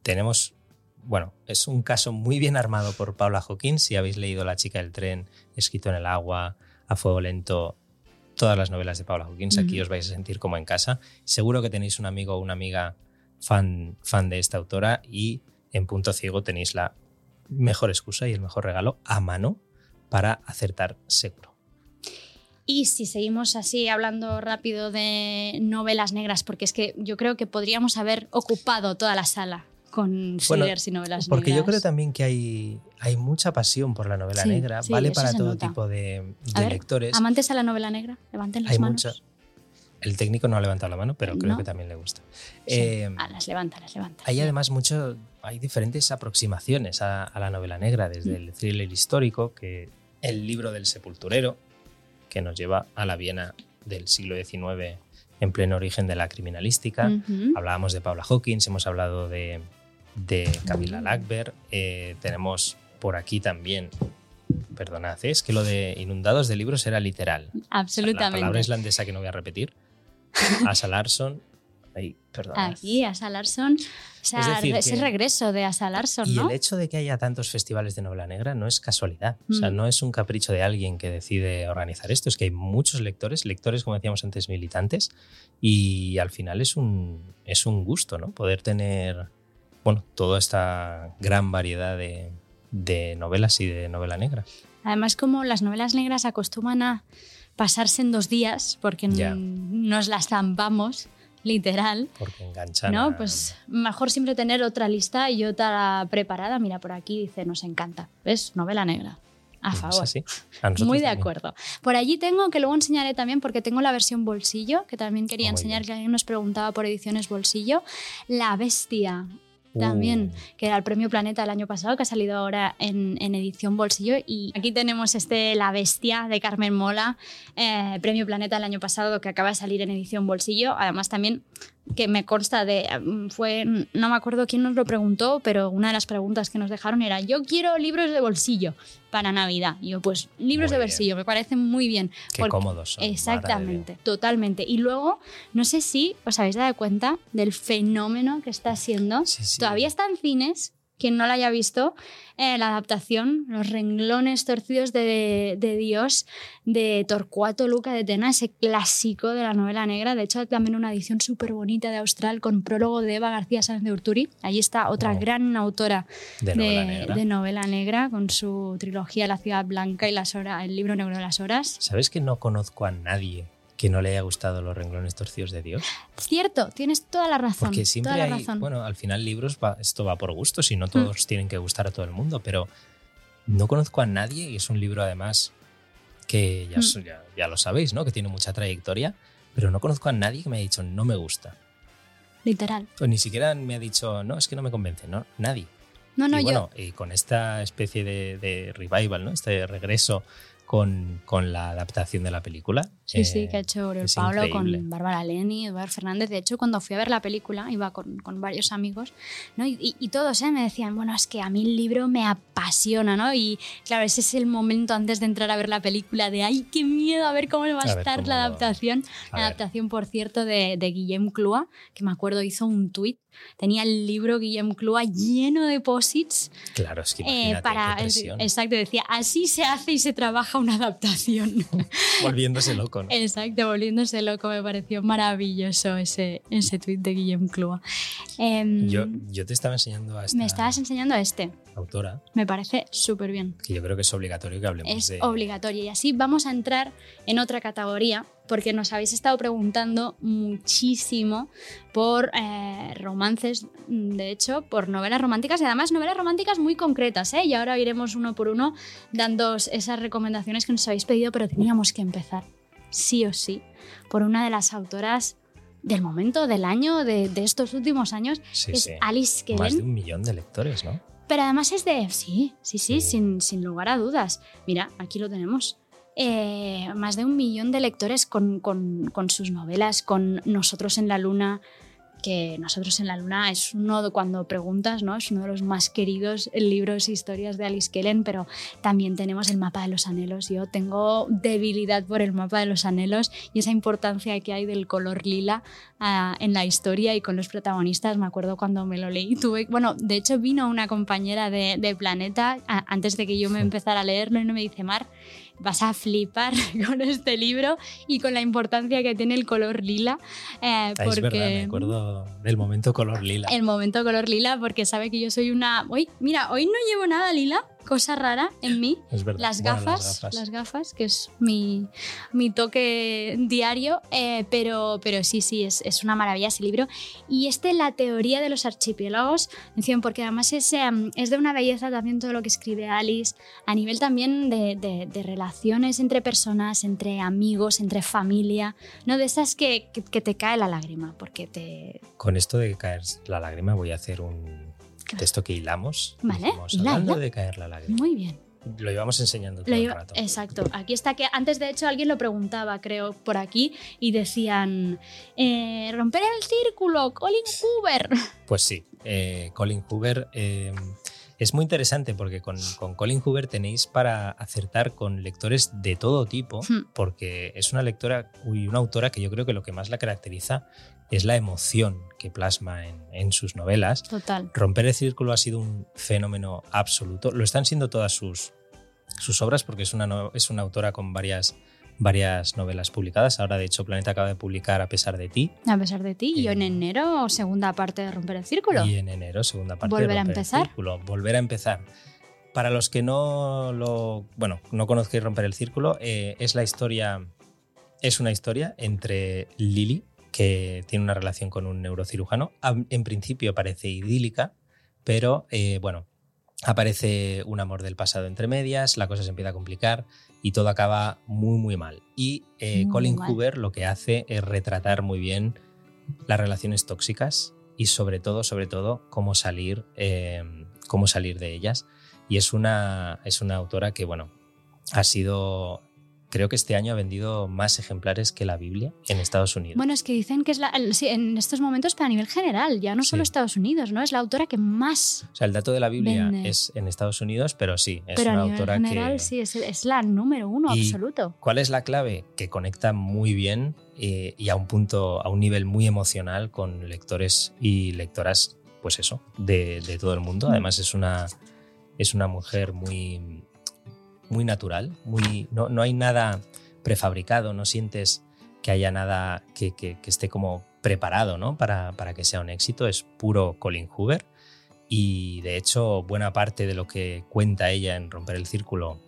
A: tenemos bueno, es un caso muy bien armado por Paula Hawkins. Si habéis leído La chica del tren, Escrito en el agua, A fuego lento, todas las novelas de Paula Hawkins, aquí os vais a sentir como en casa. Seguro que tenéis un amigo o una amiga fan, fan de esta autora y en Punto Ciego tenéis la mejor excusa y el mejor regalo a mano para acertar seguro.
B: Y si seguimos así hablando rápido de novelas negras, porque es que yo creo que podríamos haber ocupado toda la sala con thrillers y novelas
A: porque
B: negras.
A: yo creo también que hay, hay mucha pasión por la novela
B: Sí,
A: negra,
B: sí,
A: vale para todo
B: nota.
A: tipo de,
B: A
A: de
B: ver,
A: lectores.
B: Amantes a la novela negra, levanten las
A: Hay
B: manos.
A: mucha. El técnico no ha levantado la mano, pero creo
B: No.
A: que también le gusta.
B: Sí.
A: Eh,
B: Ah, las levanta, las levanta.
A: hay además mucho, hay diferentes aproximaciones a, a la novela negra, desde
B: Mm.
A: el thriller histórico, que el libro del sepulturero, que nos lleva a la Viena del siglo XIX en pleno origen de la criminalística. Hablábamos de Paula Hawkins, hemos hablado de, de Camila
B: Mm.
A: Lackberg, eh, tenemos por aquí también, perdonad, es que lo de inundados de libros era literal. La
B: Absolutamente.
A: palabra islandesa que no voy a repetir. Asa Larsson. Ay, perdonad.
B: Aquí, Asa Larsson. O sea,
A: Es decir,
B: ese regreso de Asa Larsson,
A: Y
B: ¿no?
A: el hecho de que haya tantos festivales de novela negra no es casualidad. O sea,
B: Mm.
A: no es un capricho de alguien que decide organizar esto. Es que hay muchos lectores, lectores, como decíamos antes, militantes. Y al final es un, es un gusto, ¿no? Poder tener, bueno, toda esta gran variedad de, de novelas y de novela negra.
B: Además, como las novelas negras acostumbran a pasarse en dos días, porque nos las zampamos, literal.
A: Porque enganchan.
B: ¿No?
A: a-
B: Pues mejor siempre tener otra lista y otra preparada. Mira, por aquí dice, nos encanta. ¿Ves? Novela negra. A
A: Es
B: favor.
A: así. A nosotros
B: Muy de
A: también.
B: acuerdo. Por allí tengo, que luego enseñaré también, porque tengo la versión bolsillo, que también quería
A: Oh, muy
B: enseñar,
A: bien.
B: que alguien nos preguntaba por ediciones bolsillo. La Bestia, también,
A: Uh,
B: que era el premio Planeta el año pasado, que ha salido ahora en, en edición bolsillo. Y aquí tenemos este La Bestia de Carmen Mola, eh, premio Planeta el año pasado, que acaba de salir en edición bolsillo. Además, también que me consta de. mm, fue No me acuerdo quién nos lo preguntó, pero una de las preguntas que nos dejaron era: Yo quiero libros de bolsillo para Navidad. Y yo, pues, libros
A: Muy
B: de
A: bien.
B: bolsillo, me parecen muy bien.
A: Qué
B: porque-
A: cómodos son.
B: Exactamente, totalmente. Y luego, no sé si os habéis dado cuenta del fenómeno que está siendo.
A: Sí, sí.
B: Todavía está en cines, quien no la haya visto, eh, la adaptación, Los renglones torcidos de, de Dios, de Torcuato Luca de Tena, ese clásico de la novela negra. De hecho, también una edición súper bonita de Austral con prólogo de Eva García Sáenz de Urturi. Allí está otra gran autora
A: De novela negra.
B: de novela negra con su trilogía La ciudad blanca y las horas, el libro negro de las horas.
A: ¿Sabes que no conozco a nadie que no le haya gustado los renglones torcidos de Dios?
B: Cierto, tienes toda la razón.
A: Porque siempre
B: toda la
A: hay,
B: razón. Mm.
A: bueno, al final libros, va- esto va por gustos y no todos tienen que gustar a todo el mundo, pero no conozco a nadie y es un libro además que ya,
B: Mm.
A: ya, ya lo sabéis, ¿no? Que tiene mucha trayectoria, pero no conozco a nadie que me haya dicho no me gusta.
B: Literal.
A: O ni siquiera me ha dicho no, es que no me convence, ¿no? Nadie.
B: No, no,
A: y
B: yo.
A: bueno, y con esta especie de, de revival, ¿no? Este regreso con, con la adaptación de la película.
B: Sí, sí,
A: eh,
B: que ha hecho Oriol
A: es
B: Pablo
A: increíble.
B: con Bárbara Leni, Eduardo Fernández. De hecho, cuando fui a ver la película, iba con, con varios amigos, ¿no? Y, y- y todos ¿eh? me decían, bueno, es que a mí el libro me apasiona, ¿no? Y claro, ese es el momento antes de entrar a ver la película de, ay, qué miedo a ver cómo va a,
A: A
B: estar la adaptación. La adaptación, por cierto, de, de Guillem Clua, que me acuerdo hizo un tuit. Tenía el libro Guillem Clua lleno de posits
A: Claro, es que
B: eh, para.
A: qué.
B: Exacto, decía, así se hace y se trabaja una adaptación.
A: Volviéndose loco, ¿no?
B: Exacto, volviéndose loco, me pareció maravilloso ese, ese tweet de Guillem Clua. Em,
A: Yo, yo te estaba enseñando a esta
B: me estabas enseñando este,
A: autora,
B: me parece súper bien.
A: que yo creo que es obligatorio que hablemos
B: Es
A: de...
B: obligatorio y así vamos a entrar en otra categoría porque nos habéis estado preguntando muchísimo por eh, romances, de hecho, por novelas románticas y además novelas románticas muy concretas, ¿eh? Y ahora iremos uno por uno dando esas recomendaciones que nos habéis pedido, pero teníamos que empezar, sí o sí, por una de las autoras del momento, del año, de, de estos últimos años,
A: Sí,
B: es
A: sí.
B: Alice Kellen.
A: Más de un millón de lectores, ¿no?
B: Pero además es de. Sí, sí, sí,
A: Sí.
B: Sin, sin lugar a dudas. Mira, aquí lo tenemos. Eh, más de un millón de lectores con, con- con sus novelas, con Nosotros en la Luna, que nosotros en la Luna es uno de cuando preguntas, ¿no? Es uno de los más queridos libros e historias de Alice Kellen, pero también tenemos el mapa de los anhelos. Yo tengo debilidad por el mapa de los anhelos y esa importancia que hay del color lila uh, en la historia y con los protagonistas. Me acuerdo cuando me lo leí, tuve, bueno, de hecho vino una compañera de, de Planeta a, antes de que yo me empezara a leerlo y no me dice, Mar, vas a flipar con este libro y con la importancia que tiene el color lila.
A: Eh, porque, es verdad, me acuerdo del momento color lila.
B: El momento color lila, porque sabe que yo soy una... Hoy, mira, hoy no llevo nada lila, cosa rara en mí.
A: Es verdad.
B: Las gafas, las gafas, que es mi, mi toque diario, eh, pero, pero sí, sí, es, es, una maravilla ese libro. Y este, La teoría de los archipiélagos, porque además es, em, es de una belleza también todo lo que escribe Alice, a nivel también de, de, de relaciones entre personas, entre amigos, entre familia, ¿no? De esas que, que, que te cae la lágrima, porque te...
A: Con esto de caer la lágrima voy a hacer un texto que hilamos.
B: Vale.
A: hablando de caer la lágrima.
B: Muy bien.
A: Lo íbamos enseñando todo el rato.
B: Exacto. Aquí está que antes de hecho alguien lo preguntaba, creo, por aquí y decían eh, romper el círculo, Colin Hoover.
A: Pues sí, eh, Colin Hoover. Eh, es muy interesante porque con, con, Colin Hoover tenéis para acertar con lectores de todo tipo, hmm. porque es una lectora y una autora que yo creo que lo que más la caracteriza es la emoción que plasma en, en, sus novelas.
B: Total.
A: Romper el círculo ha sido un fenómeno absoluto. Lo están siendo todas sus, sus obras porque es una, es una autora con varias varias novelas publicadas. Ahora, de hecho, Planeta acaba de publicar A pesar de ti.
B: A pesar de ti. y en enero, segunda parte de Romper el Círculo.
A: Y en enero, segunda parte
B: Volver
A: de
B: Romper a empezar.
A: el Círculo. Volver a empezar. Para los que no lo, bueno, no conozcáis Romper el Círculo, eh, es la historia, es una historia entre Lily, que tiene una relación con un neurocirujano. En principio parece idílica, pero eh, bueno, aparece un amor del pasado entre medias, la cosa se empieza a complicar y todo acaba muy muy mal. Y eh, muy Colin mal. Hoover lo que hace es retratar muy bien las relaciones tóxicas y sobre todo, sobre todo, cómo salir, eh, cómo salir de ellas. Y es una, es una autora que, bueno, ha sido creo que este año ha vendido más ejemplares que la Biblia en Estados Unidos.
B: Bueno, es que dicen que es la, sí, en estos momentos para a nivel general, ya no solo sí. Estados Unidos, ¿no? Es la autora que más.
A: O sea, el dato de la Biblia vende. es en Estados Unidos, pero sí, es
B: pero
A: una
B: a nivel
A: autora
B: general,
A: que.
B: sí, es, es, la número uno
A: ¿Y
B: absoluto.
A: ¿Cuál es la clave? Que conecta muy bien eh, y a un punto, a un nivel muy emocional con lectores y lectoras, pues eso, de, de todo el mundo. Además, es una, es una mujer muy, muy natural, muy, no, no hay nada prefabricado, no sientes que haya nada que, que, que esté como preparado ¿no? para, para, que sea un éxito, es puro Colin Hoover y de hecho buena parte de lo que cuenta ella en Romper el Círculo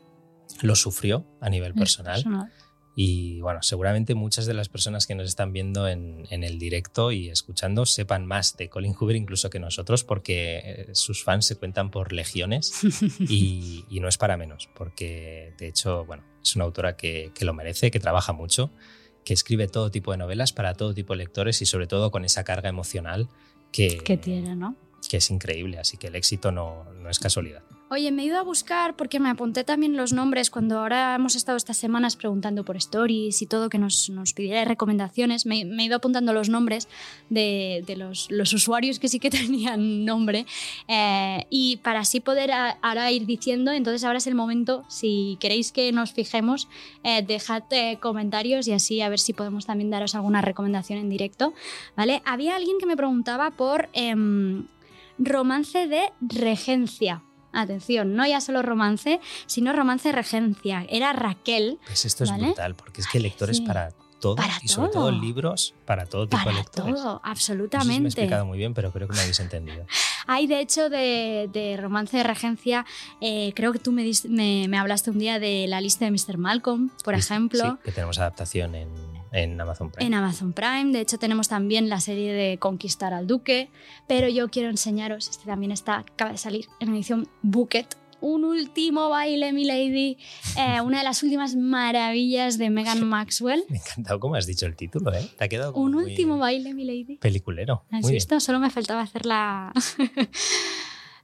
A: lo sufrió a nivel personal.
B: personal.
A: Y bueno, seguramente muchas de las personas que nos están viendo en, en, el directo y escuchando sepan más de Colin Hoover incluso que nosotros, porque eh, sus fans se cuentan por legiones y, y no es para menos, porque de hecho, bueno, es una autora que, que, lo merece, que trabaja mucho, que escribe todo tipo de novelas para todo tipo de lectores y sobre todo con esa carga emocional que,
B: que tiene, ¿no?
A: Que es increíble, así que el éxito no, no es casualidad.
B: Oye, me he ido a buscar porque me apunté también los nombres cuando ahora hemos estado estas semanas preguntando por stories y todo, que nos, nos pidierais recomendaciones. Me, he ido apuntando los nombres de, los, usuarios que sí que tenían nombre eh, y para así poder ahora ir diciendo, entonces ahora es el momento, si queréis que nos fijemos, eh, dejad eh, comentarios y así a ver si podemos también daros alguna recomendación en directo. ¿vale? Había alguien que me preguntaba por em, romance de regencia. Atención, no ya solo romance, sino romance regencia. Era Raquel.
A: Pues esto es ¿vale? brutal, porque es que lectores sí. para todo
B: para
A: y sobre todo. todo libros para todo tipo
B: para
A: de lectores.
B: Todo, absolutamente.
A: No sé si me he explicado muy bien, pero creo que me habéis entendido.
B: Hay, de hecho, de, de romance de regencia, eh, creo que tú me, me, me, hablaste un día de la lista de Mr. Malcolm, por
A: sí,
B: ejemplo.
A: Sí, que tenemos adaptación en, en Amazon Prime.
B: En Amazon Prime. De hecho, tenemos también la serie de Conquistar al Duque. Pero yo quiero enseñaros, este también está, acaba de salir en edición Bucket, un último baile, mi lady, eh, una de las últimas maravillas de Megan Maxwell.
A: Me ha encantado cómo has dicho el título, ¿eh? Te ha quedado
B: Un último baile, mi lady.
A: Peliculero.
B: ¿Has
A: muy
B: visto?
A: Bien.
B: Solo me faltaba hacer la...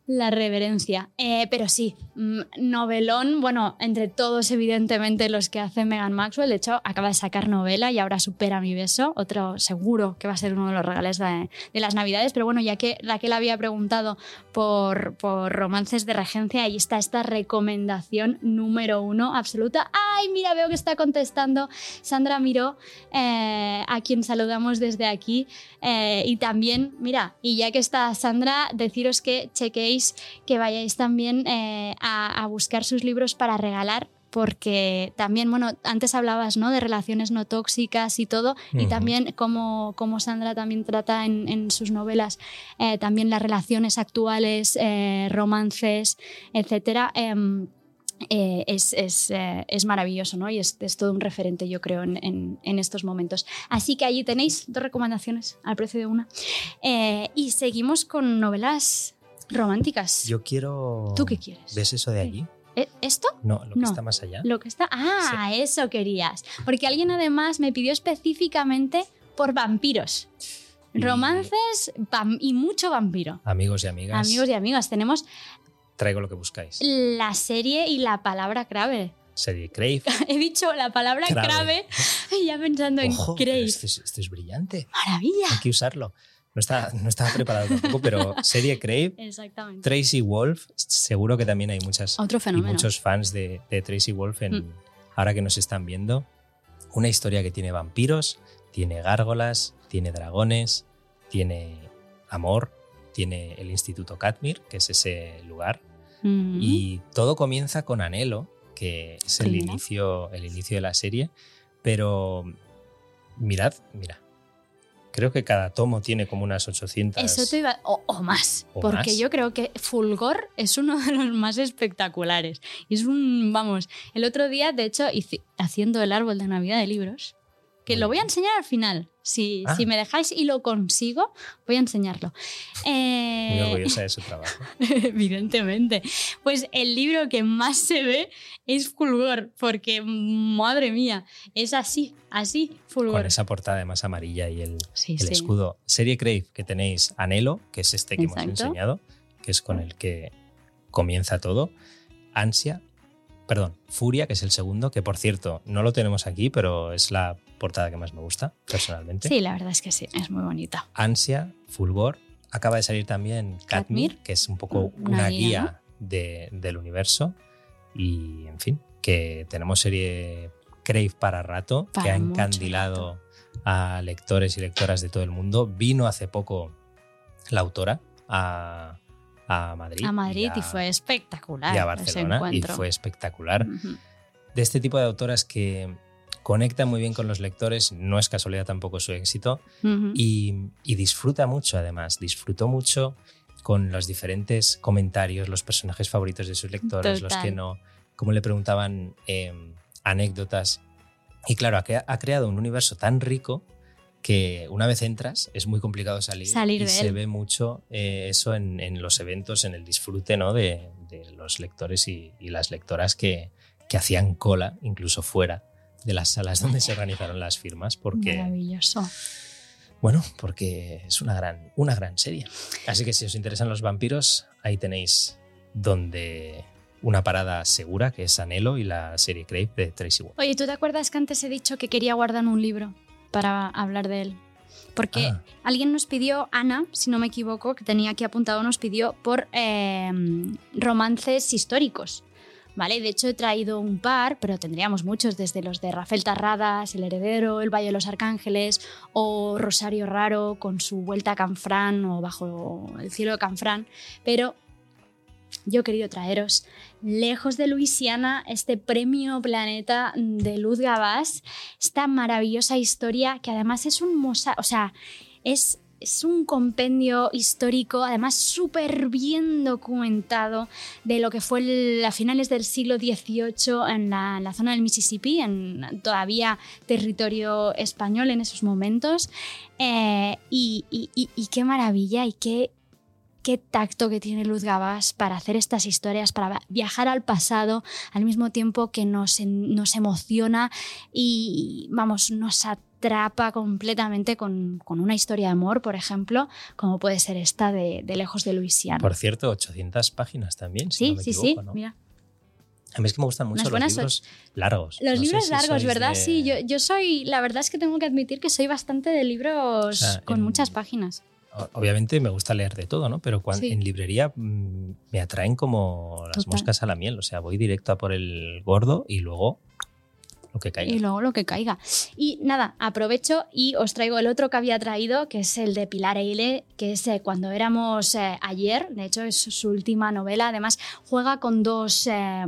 B: La reverencia. Eh, pero sí, mm, novelón, bueno, entre todos, evidentemente, los que hace Megan Maxwell. De hecho, acaba de sacar novela y ahora supera mi beso. Otro seguro que va a ser uno de los regales de, las Navidades. Pero bueno, ya que Raquel había preguntado por, por romances de regencia, ahí está esta recomendación número uno absoluta. ¡Ay, mira, veo que está contestando Sandra Miró, eh, a quien saludamos desde aquí. Eh, y también, mira, y ya que está Sandra, deciros que que vayáis también eh, a, buscar sus libros para regalar porque también, bueno, antes hablabas ¿no? de relaciones no tóxicas y todo, y también como, como, Sandra también trata en, sus novelas eh, también las relaciones actuales, eh, romances, etcétera. Em, es, es, es, maravilloso ¿no? y es, es, todo un referente, yo creo, en, en, estos momentos. Así que allí tenéis dos recomendaciones al precio de una. y seguimos con novelas románticas.
A: Yo quiero.
B: ¿Tú qué quieres?
A: ¿Ves eso de allí?
B: ¿E-, ¿Esto?
A: No, lo que está más allá.
B: Lo que está. Ah, eso querías. Porque alguien además me pidió específicamente por vampiros. Romances y mucho vampiro.
A: Amigos y amigas.
B: Amigos y amigas. Tenemos.
A: Traigo lo que buscáis.
B: La serie y la palabra clave.
A: Serie Crave.
B: He dicho la palabra clave, y ya pensando en Crave.
A: Esto es, esto es brillante.
B: Maravilla.
A: Hay que usarlo. No estaba, no estaba preparado tampoco, pero serie Crave.
B: Exactamente.
A: Tracy Wolf, seguro que también hay muchas,
B: Otro fenómeno.
A: muchos fans de, Tracy Wolf en, mm. ahora que nos están viendo. Una historia que tiene vampiros, tiene gárgolas, tiene dragones, tiene amor, tiene el Instituto Katmir, que es ese lugar.
B: Mm.
A: Y todo comienza con Anhelo, que es el inicio, el inicio de la serie. Pero mirad, mira, Creo que cada tomo tiene como unas 800.
B: Eso te iba. O, más. porque yo creo que Fulgor es uno de los más espectaculares. Es un. Vamos. El otro día, de hecho, haciendo el árbol de Navidad de libros, que lo voy a enseñar al final. Si,
A: ah.
B: si, me dejáis y lo consigo, voy a enseñarlo.
A: Eh... Muy orgullosa de su trabajo.
B: Evidentemente. Pues el libro que más se ve es Fulgor, porque madre mía, es así, así, Fulgor.
A: Con esa portada además amarilla y el, el escudo. Serie Crave que tenéis Anhelo, que es este que hemos enseñado, que es con el que comienza todo. Ansia, perdón, Furia, que es el segundo, que por cierto no lo tenemos aquí, pero es la portada que más me gusta, personalmente.
B: Sí, la verdad es que sí, es muy bonita.
A: Ansia, Fulgor. Acaba de salir también Katmir, que es un poco una, guía, del universo. Y, en fin, que tenemos serie Crave para rato, que ha encandilado a lectores y lectoras de todo el mundo. Vino hace poco la autora a, Madrid.
B: A Madrid y, fue espectacular.
A: Y a Barcelona y fue espectacular. De este tipo de autoras que conecta muy bien con los lectores, no es casualidad tampoco su éxito, y, disfruta mucho además, disfrutó mucho con los diferentes comentarios, los personajes favoritos de sus lectores, los que no, como le preguntaban em, anécdotas. Y claro, ha, creado un universo tan rico que una vez entras es muy complicado salir,
B: y
A: se ve mucho eh, eso en, los eventos, en el disfrute ¿no? de, los lectores y, las lectoras que, que hacían cola incluso fuera de las salas donde se organizaron las firmas. Porque,
B: Maravilloso.
A: Bueno, porque es una gran, una gran serie. Así que si os interesan los vampiros, ahí tenéis donde una parada segura, que es Anhelo y la serie Crave de Tracy Wolf.
B: Oye, ¿tú te acuerdas que antes he dicho que quería guardar un libro para hablar de él? Porque ah. alguien nos pidió, Ana, si no me equivoco, que tenía aquí apuntado, nos pidió por eh, romances históricos. ¿Vale? De hecho, he traído un par, pero tendríamos muchos, desde los de Rafael Tarradas, El Heredero, El Valle de los Arcángeles, o Rosario Raro con su vuelta a Canfrán o Bajo el cielo de Canfrán, pero yo he querido traeros Lejos de Luisiana, este premio Planeta de Luz Gabás, esta maravillosa historia que además es un mosaico, o sea, es es un compendio histórico, además súper bien documentado, de lo que fue a finales del siglo XVIII en la, zona del Mississippi, en todavía territorio español en esos momentos. Eh, y, qué maravilla y qué, qué tacto que tiene Luz Gabás para hacer estas historias, para viajar al pasado al mismo tiempo que nos, nos emociona y, vamos, nos atrae atrapa completamente con, con una historia de amor, por ejemplo, como puede ser esta de, de Lejos de Luisiana.
A: Por cierto, 800 páginas también. Si
B: sí,
A: no me
B: sí,
A: equivoco,
B: sí,
A: ¿no?
B: mira.
A: A mí es que me gustan mucho los libros largos.
B: Los
A: No
B: libros
A: si
B: largos, ¿verdad?
A: de-
B: Sí, yo, yo soy, la verdad es que tengo que admitir que soy bastante de libros
A: O sea,
B: con
A: en-
B: muchas páginas.
A: Obviamente me gusta leer de todo, ¿no? Pero cuan-
B: Sí.
A: en librería mm, me atraen como las
B: Total.
A: moscas a la miel. O sea, voy directo a por el gordo y luego lo que caiga.
B: Y luego lo que caiga. Y nada, aprovecho y os traigo el otro que había traído, que es el de Pilar Eile, que es eh, Cuando éramos eh, ayer. De hecho, es su última novela. Además, juega con dos, eh,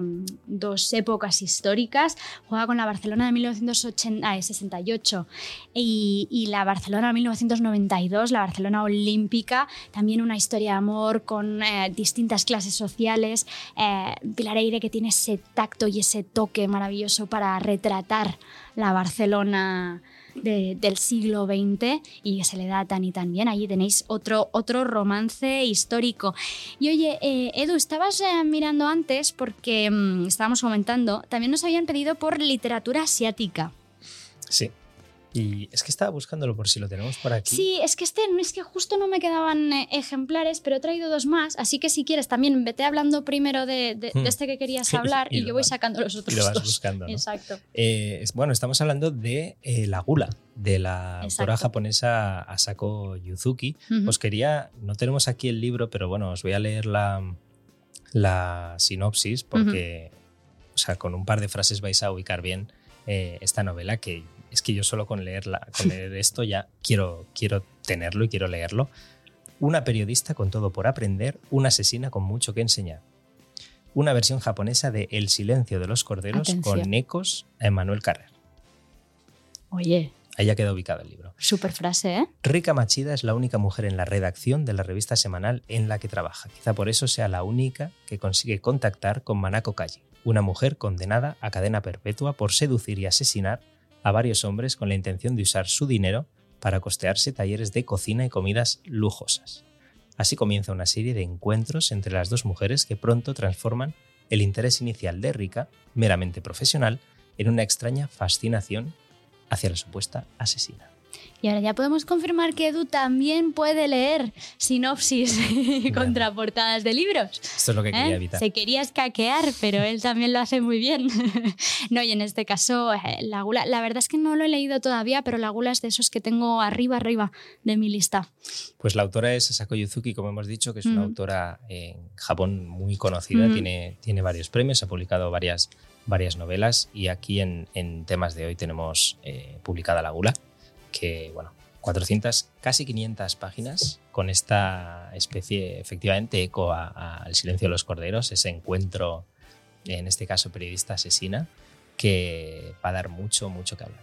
B: dos épocas históricas. Juega con la Barcelona de 1968 y, y la Barcelona de 1992, la Barcelona olímpica. También una historia de amor con eh, distintas clases sociales. Eh, Pilar Eire que tiene ese tacto y ese toque maravilloso para retratar la Barcelona de- del siglo XX y se le da tan y tan bien. Allí tenéis otro, otro romance histórico. Y oye, eh, Edu, estabas eh, mirando antes porque mm, estábamos comentando, también nos habían pedido por literatura asiática.
A: Sí. Y es que estaba buscándolo por si lo tenemos por aquí.
B: Sí, es que este es que justo no me quedaban eh, ejemplares, pero he traído dos más, así que si quieres también vete hablando primero de, de- de
A: Hmm.
B: este que querías hablar
A: y
B: yo voy sacando los otros
A: Y lo vas
B: dos.
A: buscando. ¿no?
B: Exacto.
A: Eh, bueno, estamos hablando de eh, La Gula, de la autora japonesa Asako Yuzuki. Os quería, no tenemos aquí el libro, pero bueno, os voy a leer la, la sinopsis porque, o sea, con un par de frases vais a ubicar bien eh, esta novela que es que yo solo con leerla, con leer esto ya quiero, quiero tenerlo y quiero leerlo. Una periodista con todo por aprender, una asesina con mucho que enseñar. Una versión japonesa de El silencio de los corderos
B: Atención.
A: con ecos a Emmanuel Carrer.
B: Oye,
A: Ahí ya queda ubicado el libro.
B: super frase, ¿eh?
A: Rika Machida es la única mujer en la redacción de la revista semanal en la que trabaja. Quizá por eso sea la única que consigue contactar con Manako Kaji, una mujer condenada a cadena perpetua por seducir y asesinar a varios hombres con la intención de usar su dinero para costearse talleres de cocina y comidas lujosas. Así comienza una serie de encuentros entre las dos mujeres que pronto transforman el interés inicial de Rika, meramente profesional, en una extraña fascinación hacia la supuesta asesina.
B: Y ahora ya podemos confirmar que Edu también puede leer sinopsis y
A: Bueno.
B: contraportadas de libros.
A: Esto es lo que quería
B: ¿eh?
A: evitar.
B: Se quería escaquear, pero él también lo hace muy bien. no, y en este caso, eh, la gula, la verdad es que no lo he leído todavía, pero la gula es de esos que tengo arriba, arriba de mi lista.
A: Pues la autora es Asako Yuzuki, como hemos dicho, que es una
B: Mm.
A: autora en Japón muy conocida,
B: Mm.
A: tiene, tiene varios premios, ha publicado varias, varias novelas y aquí en, en temas de hoy tenemos eh, publicada La Gula, que, bueno, 400, casi 500 páginas con esta especie, efectivamente, eco al silencio de los corderos, ese encuentro, en este caso periodista asesina, que va a dar mucho, mucho que hablar.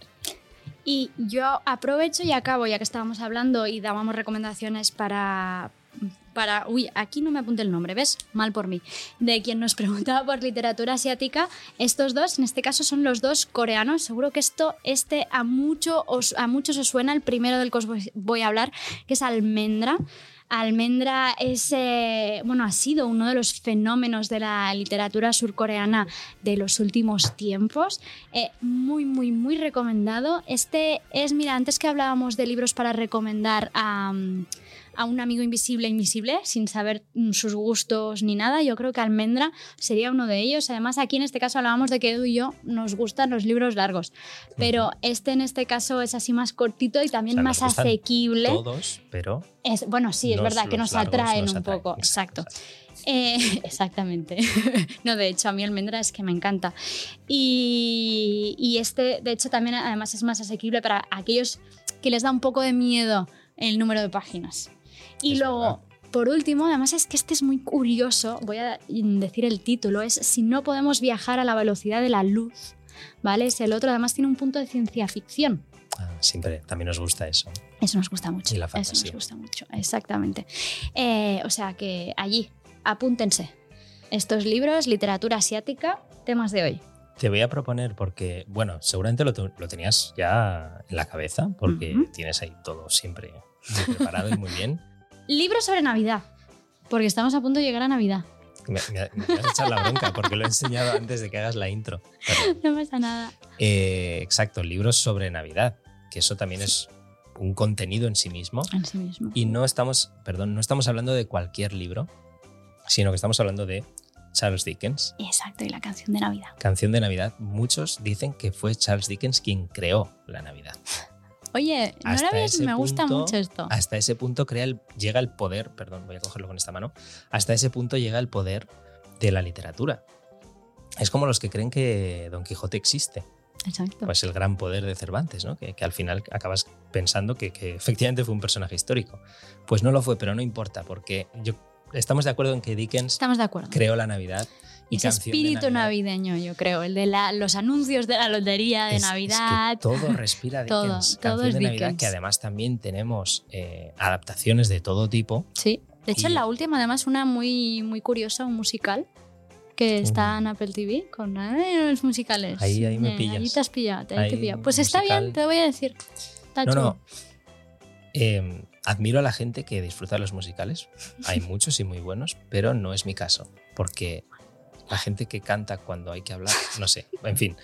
B: Y yo aprovecho y acabo, ya que estábamos hablando y dábamos recomendaciones para. Para, uy, aquí no me apunte el nombre, ¿ves? Mal por mí. De quien nos preguntaba por literatura asiática, estos dos, en este caso, son los dos coreanos. Seguro que esto, este a, mucho a muchos os suena, el primero del que os voy- a hablar, que es Almendra. Almendra es, eh, bueno, ha sido uno de los fenómenos de la literatura surcoreana de los últimos tiempos. Eh, muy, muy, muy recomendado. Este es, mira, antes que hablábamos de libros para recomendar a, a un amigo invisible, invisible, sin saber mm, sus gustos ni nada, yo creo que Almendra sería uno de ellos. Además, aquí en este caso hablábamos de que Edu y yo nos gustan los libros largos, pero este en este caso es así más cortito y también
A: O sea,
B: más
A: nos
B: asequible.
A: Todos, pero
B: Es, bueno, sí, es verdad que nos atraen
A: nos
B: un
A: atraen.
B: poco.
A: Exacto,
B: Exacto. Eh, exactamente. no, de hecho, a mí almendra es que me encanta. Y, y este, de hecho, también además es más asequible para aquellos que les da un poco de miedo el número de páginas. Y
A: Es
B: luego,
A: verdad.
B: por último, además es que este es muy curioso, voy a decir el título, es Si no podemos viajar a la velocidad de la luz. ¿Vale? Es el otro, además tiene un punto de ciencia ficción.
A: ah, siempre también nos gusta eso.
B: Eso nos gusta mucho.
A: Y la
B: Eso
A: fantasía.
B: nos gusta mucho, exactamente. Eh, o sea que allí, apúntense. Estos libros, literatura asiática, temas de hoy.
A: Te voy a proponer porque, bueno, seguramente lo, lo tenías ya en la cabeza porque tienes ahí todo siempre muy preparado y muy bien.
B: Libros sobre Navidad, porque estamos a punto de llegar a Navidad.
A: Me, me- me vas a echar la bronca porque lo he enseñado antes de que hagas la intro. Pero,
B: No pasa nada.
A: eh, exacto, libros sobre Navidad, que eso también es un contenido en sí mismo.
B: En sí mismo.
A: Y no estamos, perdón, no estamos hablando de cualquier libro, sino que estamos hablando de Charles Dickens.
B: Exacto, y la canción de Navidad.
A: Canción de Navidad. Muchos dicen que fue Charles Dickens quien creó la Navidad.
B: Oye, no
A: Hasta
B: ves,
A: ese
B: me gusta
A: punto-
B: mucho esto.
A: Hasta ese punto crea el, llega el poder, perdón, voy a cogerlo con esta mano, hasta ese punto llega el poder de la literatura. Es como los que creen que Don Quijote existe,
B: Exacto.
A: pues el gran poder de Cervantes, ¿no? que, que al final acabas pensando que, que efectivamente fue un personaje histórico. Pues no lo fue, pero no importa, porque yo, estamos de acuerdo en que Dickens
B: Estamos de acuerdo.
A: creó la Navidad. Y
B: Ese espíritu
A: Navidad.
B: navideño, yo creo, el de la- los anuncios de la lotería de
A: Es- es que
B: Navidad.
A: todo respira
B: Todo,
A: Dickens.
B: todo
A: Canción
B: es
A: de Navidad,
B: Dickens.
A: que además también tenemos eh, adaptaciones de todo tipo.
B: Sí. De hecho,
A: Y-
B: en la última, además, una muy, muy curiosa, un musical que está
A: Mm.
B: en Apple TV con eh, los musicales.
A: Ahí- ahí me
B: Eh,
A: pillas.
B: Ahí te has pillado, ahí te
A: Ahí,
B: pillado. Pues está
A: musical.
B: bien, te voy a decir. Está
A: No, no. Eh, admiro a la gente que disfruta de los musicales. Hay muchos y muy buenos, pero no es mi caso. Porque la gente que canta cuando hay que hablar, no sé. En fin.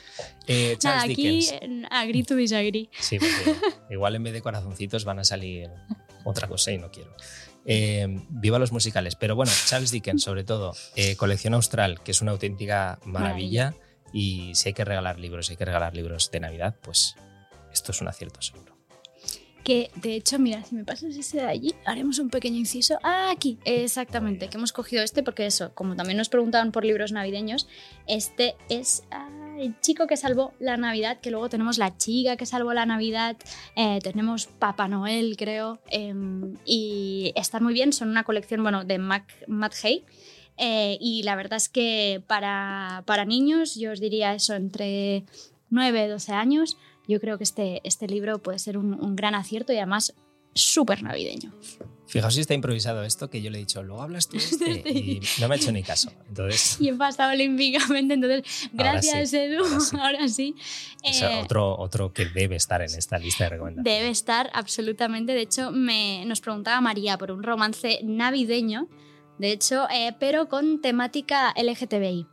A: Eh,
B: Nada,
A: Charles
B: aquí
A: Dickens.
B: agree to disagree.
A: Sí, porque igual en vez de corazoncitos van a salir otra cosa y no quiero. Eh, viva los musicales. Pero bueno, Charles Dickens, sobre todo, eh, colección austral, que es una auténtica maravilla. Y si hay que regalar libros, si hay que regalar libros de Navidad, pues esto es un acierto seguro.
B: Que de hecho, mira, si me pasas ese de allí, haremos un pequeño inciso. Ah, aquí, exactamente, que hemos cogido este porque eso, como también nos preguntaban por libros navideños, este es ah, el chico que salvó la Navidad, que luego tenemos la chica que salvó la Navidad, eh, tenemos Papá Noel, creo, em, y están muy bien, son una colección, bueno, de Mac, Matt Hay. eh, y la verdad es que para, para niños, yo os diría eso, entre 9 y 12 años, yo creo que este, este libro puede ser un, un gran acierto y además súper navideño.
A: Fijaos si está improvisado esto, que yo le he dicho, luego hablas tú este, y no me ha hecho ni caso. Entonces,
B: Y he pasado olímpicamente, entonces
A: Ahora
B: gracias
A: sí,
B: Edu,
A: ahora sí.
B: ahora sí.
A: es
B: Eh,
A: otro, otro que debe estar en esta lista de recomendaciones.
B: Debe estar absolutamente. De hecho, me, nos preguntaba María por un romance navideño, de hecho, eh, pero con temática LGTBI.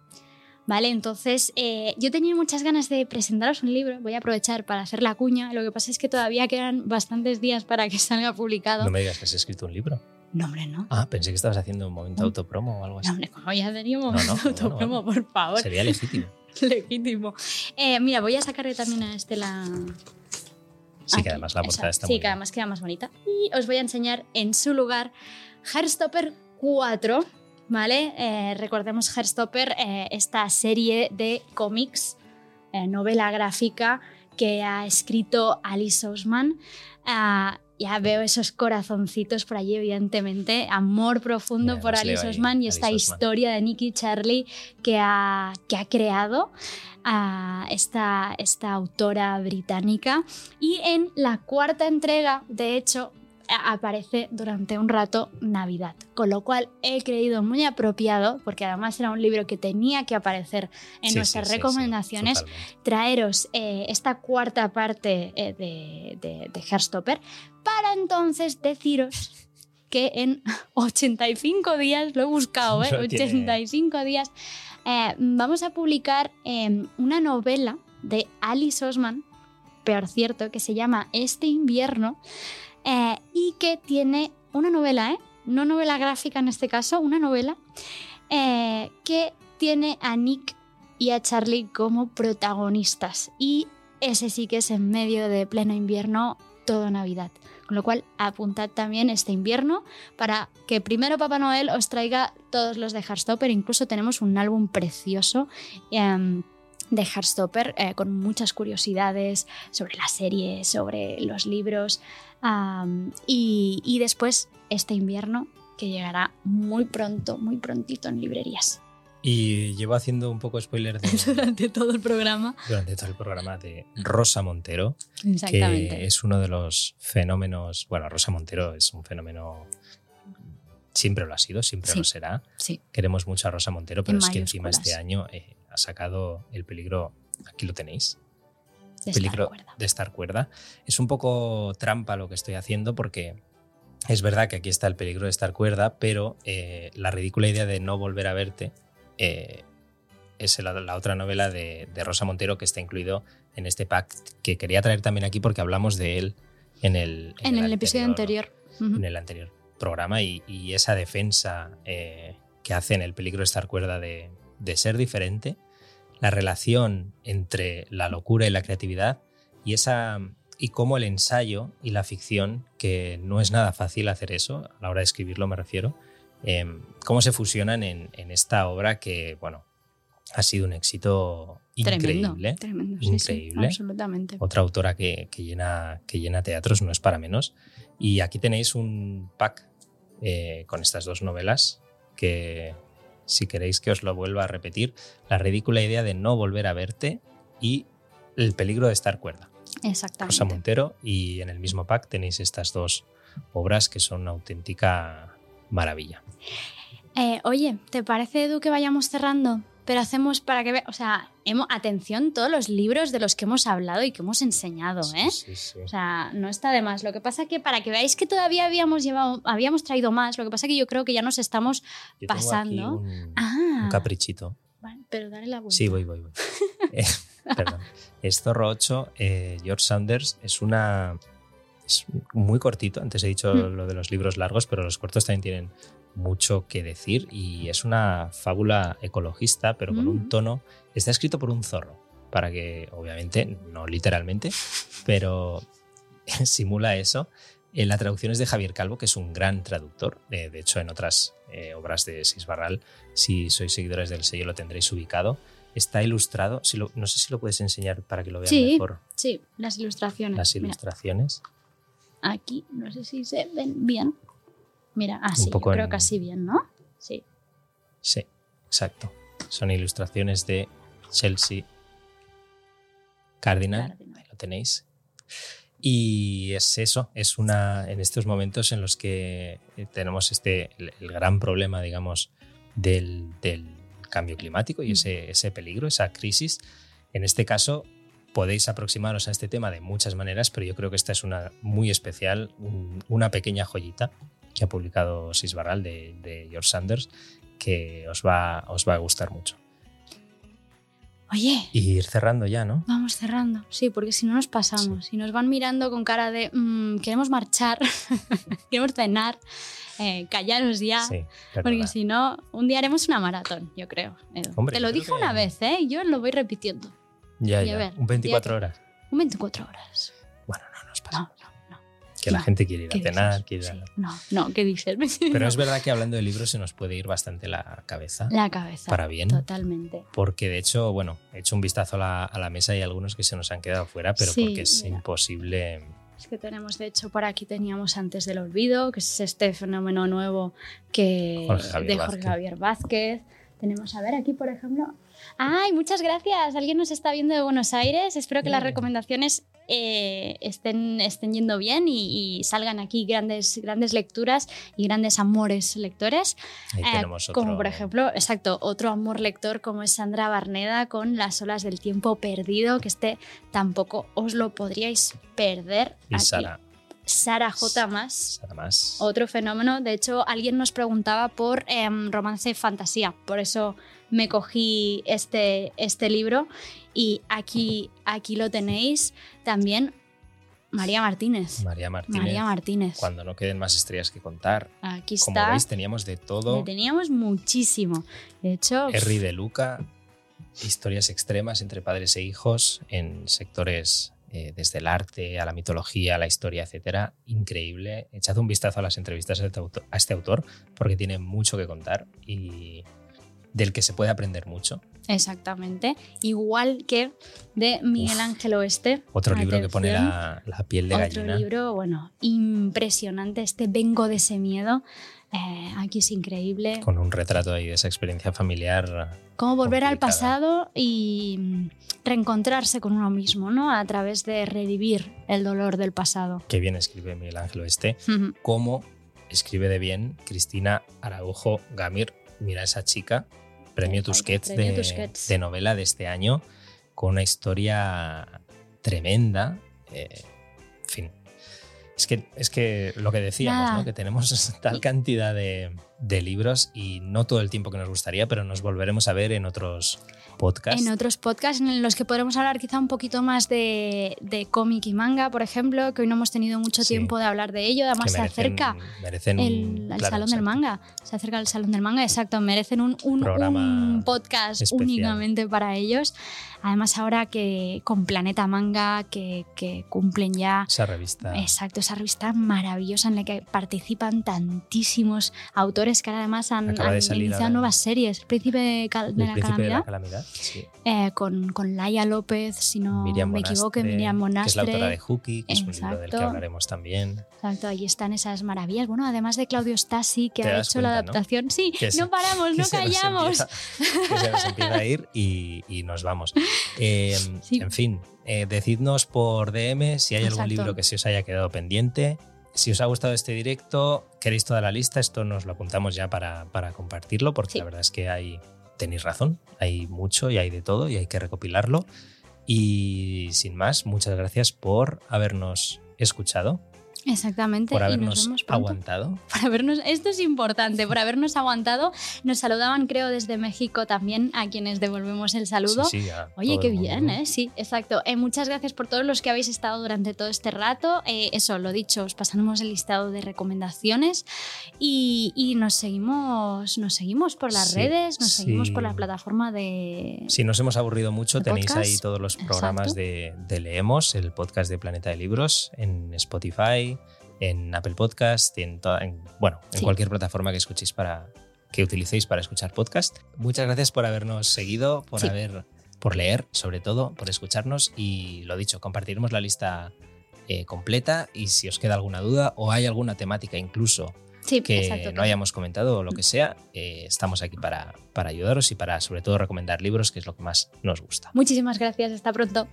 B: Vale, entonces eh, yo tenía muchas ganas de presentaros un libro, voy a aprovechar para hacer la cuña, lo que pasa es que todavía quedan bastantes días para que salga publicado.
A: No me digas que has escrito un libro.
B: No, hombre, no.
A: Ah, pensé que estabas haciendo un momento
B: No.
A: autopromo o algo así.
B: No, hombre, como ya teníamos
A: No, no, bueno,
B: autopromo,
A: bueno.
B: por favor.
A: Sería legítimo.
B: Legítimo. Eh, mira, voy a sacarle también a este la.
A: Sí,
B: Aquí,
A: que además la portada
B: esa.
A: está
B: Sí,
A: muy
B: que
A: bien.
B: además queda más bonita. Y os voy a enseñar en su lugar Heartstopper 4. ¿Vale? Eh, recordemos Heartstopper, eh, esta serie de cómics, eh, novela gráfica que ha escrito Alice Ousman. Ah, ya veo esos corazoncitos por allí, evidentemente. Amor profundo por
A: leo
B: Alice
A: ahí,
B: Ousman y
A: Alice
B: esta historia de Nicky Charlie que ha, que ha creado a esta, esta autora británica. Y en la cuarta entrega, de hecho, aparece durante un rato Navidad, con lo cual he creído muy apropiado, porque además era un libro que tenía que aparecer en
A: Sí,
B: nuestras
A: sí, sí, sí,
B: recomendaciones, traeros eh, esta cuarta parte eh, de, de, de para entonces deciros que en 85 días, lo he buscado, ¿eh?
A: Lo tiene.
B: 85 días, eh, vamos a publicar eh, una novela de Alice Osman, peor cierto, que se llama Este invierno eh, y que tiene una novela, ¿eh? no novela gráfica en este caso, una novela eh, que tiene a Nick y a Charlie como protagonistas. Y ese sí que es en medio de pleno invierno, todo Navidad. Con lo cual, apuntad también este invierno para que primero Papá Noel os traiga todos los de Heartstopper. Incluso tenemos un álbum precioso em, de Heartstopper eh, con muchas curiosidades sobre la serie, sobre los libros. y, y después este invierno que llegará muy pronto, muy prontito en librerías.
A: Y llevo haciendo un poco spoiler de,
B: Durante todo el programa.
A: durante todo el programa de Rosa Montero,
B: Exactamente.
A: que es uno de los fenómenos. Bueno, Rosa Montero es un fenómeno. Siempre lo ha sido, siempre
B: Sí.
A: lo será.
B: Sí.
A: Queremos mucho a Rosa Montero, pero
B: En
A: es que encima este año eh, ha sacado el peligro. Aquí lo tenéis.
B: de
A: peligro
B: estar cuerda.
A: de estar cuerda. Es un poco trampa lo que estoy haciendo porque es verdad que aquí está el peligro de estar cuerda, pero eh, la ridícula idea de no volver a verte eh, es la, la otra novela de, de Rosa Montero que está incluido en este pack que quería traer también aquí porque hablamos de él en el,
B: En, el, episodio anterior.
A: En el anterior programa y, y esa defensa eh, que hace en el peligro de estar cuerda de, de ser diferente, la relación entre la locura y la creatividad y esa y cómo el ensayo y la ficción, que no es nada fácil hacer eso, a la hora de escribirlo me refiero, eh, cómo se fusionan en, en esta obra que, bueno, ha sido un éxito
B: Tremendo.
A: increíble.
B: Tremendo, sí, sí,
A: increíble.
B: absolutamente.
A: Otra autora que, que llena, que llena teatros, no es para menos. Y aquí tenéis un pack eh, con estas dos novelas que, si queréis que os lo vuelva a repetir, La ridícula idea de no volver a verte y El peligro de estar cuerda.
B: Exactamente.
A: Rosa Montero y en el mismo pack tenéis estas dos obras que son una auténtica maravilla.
B: Eh, oye, ¿te parece, Edu, que vayamos cerrando? Pero hacemos para que veas, o sea, hemos, atención todos los libros de los que hemos hablado y que hemos enseñado, ¿eh?
A: Sí, sí.
B: O sea, no está de más. Lo que pasa que para que veáis que todavía habíamos llevado, habíamos traído más, lo que pasa que yo creo que ya nos estamos
A: Yo tengo aquí
B: pasando.
A: un,
B: Ah,
A: un caprichito.
B: vale, pero dale la vuelta.
A: Sí, voy, voy, voy. Eh, perdón. Es Zorro 8, eh, George Sanders. Es una. Es muy cortito. Antes he dicho
B: Mm.
A: lo de los libros largos, pero los cortos también tienen mucho que decir. Y es una fábula ecologista, pero con
B: Mm.
A: un tono. Está escrito por un zorro. Para que, obviamente, no literalmente, pero simula eso. Eh, la traducción es de Javier Calvo, que es un gran traductor. Eh, de hecho, en otras eh, obras de Sis Barral, si sois seguidores del sello, lo tendréis ubicado. Está ilustrado. Si lo- no sé si lo puedes enseñar para que lo vean
B: Sí.
A: mejor
B: Sí, las ilustraciones.
A: las
B: Mira,
A: ilustraciones.
B: aquí, no sé si se ven bien. Mira, así, yo
A: poco
B: creo
A: en-
B: que así bien, ¿no? Sí.
A: Sí, exacto. Son ilustraciones de Chelsea Cardinal. Lo tenéis. Y es eso, es una en estos momentos en los que eh, tenemos este el, el gran problema, digamos, del, del cambio climático y
B: Mm.
A: ese, ese peligro, esa crisis. En este caso, podéis aproximaros a este tema de muchas maneras, pero yo creo que esta es una muy especial, un- una pequeña joyita que ha publicado Sisbarral de, de George Sanders que os va, os va a gustar mucho.
B: Oye,
A: Y ir cerrando ya, ¿no?
B: vamos cerrando. Sí, porque si no nos pasamos. Y nos van mirando con cara de "Mm, queremos marchar, queremos cenar, eh, callaros ya.
A: Sí,
B: Porque si no, un día haremos una maratón, yo creo. Edu.
A: Hombre,
B: Te lo dije
A: que-
B: una vez, ¿eh? Yo lo voy repitiendo.
A: Ya,
B: y
A: ya.
B: ver,
A: un 24
B: ya-
A: horas.
B: Un 24 horas.
A: No. que la gente quiere ir
B: ¿Qué
A: a cenar, quiere ir a-
B: Sí, No, no, ¿qué dices?
A: Pero es verdad que hablando de libros se nos puede ir bastante la cabeza
B: La cabeza.
A: para bien.
B: Totalmente.
A: Porque de hecho, bueno, he hecho un vistazo a la, a la mesa y hay algunos que se nos han quedado fuera, pero
B: Sí,
A: porque es
B: mira.
A: imposible.
B: Es que tenemos, de hecho, por aquí teníamos antes del olvido, que es este fenómeno nuevo que
A: Jorge
B: de Jorge
A: Vázquez.
B: Javier Vázquez. Tenemos, a ver, aquí, por ejemplo. ¡Ay, muchas gracias! Alguien nos está viendo de Buenos Aires. Espero que las recomendaciones eh, estén, estén yendo bien y, y salgan aquí grandes, grandes lecturas y grandes amores lectores.
A: Ahí
B: Eh,
A: tenemos otro.
B: Como por ejemplo, exacto, otro amor lector como es Sandra Barneda con Las olas del tiempo perdido, que este tampoco os lo podríais perder.
A: Y
B: Aquí.
A: Sara,
B: Sara J. más.
A: Sara más.
B: Otro fenómeno. De hecho, alguien nos preguntaba por em, romance fantasía. Por eso me cogí este, este libro. Y aquí, aquí lo tenéis. También María Martínez.
A: María Martínez.
B: María Martínez.
A: Cuando no queden más estrellas que contar.
B: Aquí
A: Como
B: está.
A: veis, teníamos de todo.
B: Teníamos muchísimo. De hecho,
A: Henry de Luca, historias extremas entre padres e hijos en sectores eh, desde el arte a la mitología, a la historia, etcétera. Increíble. Echad un vistazo a las entrevistas a este a este autor porque tiene mucho que contar y del que se puede aprender mucho.
B: Exactamente. Igual que de Miguel
A: Uf.
B: Ángel Oeste.
A: Otro libro que pone la, la piel de
B: Otro
A: gallina.
B: libro, bueno, impresionante. Este Vengo de ese miedo. Eh, aquí es increíble.
A: Con un retrato ahí de esa experiencia familiar.
B: Cómo volver al pasado y mm, reencontrarse con uno mismo, ¿no? A través de revivir el dolor del pasado.
A: que bien escribe Miguel Ángel Oeste. Cómo escribe de bien Cristina Araujo Gamir. Mira esa chica, premio Tusquets,
B: premio
A: de,
B: Tusquets.
A: de novela de este año, con una historia tremenda. eh, en fin. Es que, es que lo que decíamos. ¿no? que tenemos tal cantidad de, de libros y no todo el tiempo que nos gustaría, pero nos volveremos a ver en otros podcasts.
B: En otros podcasts en los que podremos hablar quizá un poquito más de, de cómic y manga, por ejemplo, que hoy no hemos tenido mucho
A: Sí.
B: tiempo de hablar de ello. Además,
A: que
B: se
A: merecen-
B: acerca
A: merecen
B: el, el
A: claro,
B: Salón del. Manga. Se acerca el Salón del Manga, exacto. Merecen un, un-
A: Programa
B: un podcast
A: especial.
B: únicamente para ellos. Además, ahora que con Planeta Manga, que, que cumplen ya.
A: Esa revista.
B: Exacto, esa revista maravillosa en la que participan tantísimos autores que ahora además han, iniciado nuevas series. Príncipe de, Cal- de
A: El
B: la
A: príncipe de
B: Calamidad,
A: la calamidad. Sí.
B: eh, con, con Laia López, si no
A: Miriam
B: me equivoco,
A: Monastre,
B: Miriam
A: Que es la
B: Monastre.
A: autora de Hooky, que es un libro del que hablaremos también.
B: Exacto, ahí están esas maravillas. Bueno, además de Claudio Stasi, que ha hecho la adaptación. Sí,
A: Que
B: no paramos, no
A: se
B: callamos.
A: empieza- que se nos empieza a ir y, y nos vamos. Eh,
B: Sí.
A: En fin, eh, decidnos por DM si hay algún libro que se os haya quedado pendiente. Si os ha gustado este directo, queréis toda la lista, esto nos lo apuntamos ya para, para compartirlo, porque
B: Sí.
A: la verdad es que hay, tenéis razón, hay mucho y hay de todo y hay que recopilarlo. Y sin más, muchas gracias por habernos escuchado,
B: Exactamente,
A: por
B: y nos
A: habernos
B: vemos pronto.
A: aguantado.
B: Por habernos, esto es importante, por habernos aguantado. Nos saludaban, creo, desde México también, a quienes devolvemos el saludo.
A: Sí, sí, a
B: Oye, qué bien. ¿eh? Sí, exacto. Eh, muchas gracias por todos los que habéis estado durante todo este rato. Eh, eso, lo dicho, os pasamos el listado de recomendaciones y, y nos seguimos nos seguimos por las
A: Sí,
B: redes, nos seguimos por la plataforma de...
A: Si nos hemos aburrido mucho,
B: ¿De
A: tenéis
B: podcast?
A: ahí todos los programas de Leemos, el podcast de Planeta de Libros, en Spotify, en Apple Podcast, en, toda- en- bueno, en
B: Sí.
A: cualquier plataforma que escuchéis para que utilicéis para escuchar podcast. Muchas gracias por habernos seguido, por
B: Sí.
A: haber, por leer, sobre todo, por escucharnos y lo dicho, compartiremos la lista eh, completa y si os queda alguna duda o hay alguna temática incluso
B: Sí,
A: que
B: exacto.
A: no hayamos comentado o lo que sea, eh, estamos aquí para, para ayudaros y para sobre todo recomendar libros, que es lo que más nos gusta.
B: Muchísimas gracias, hasta pronto.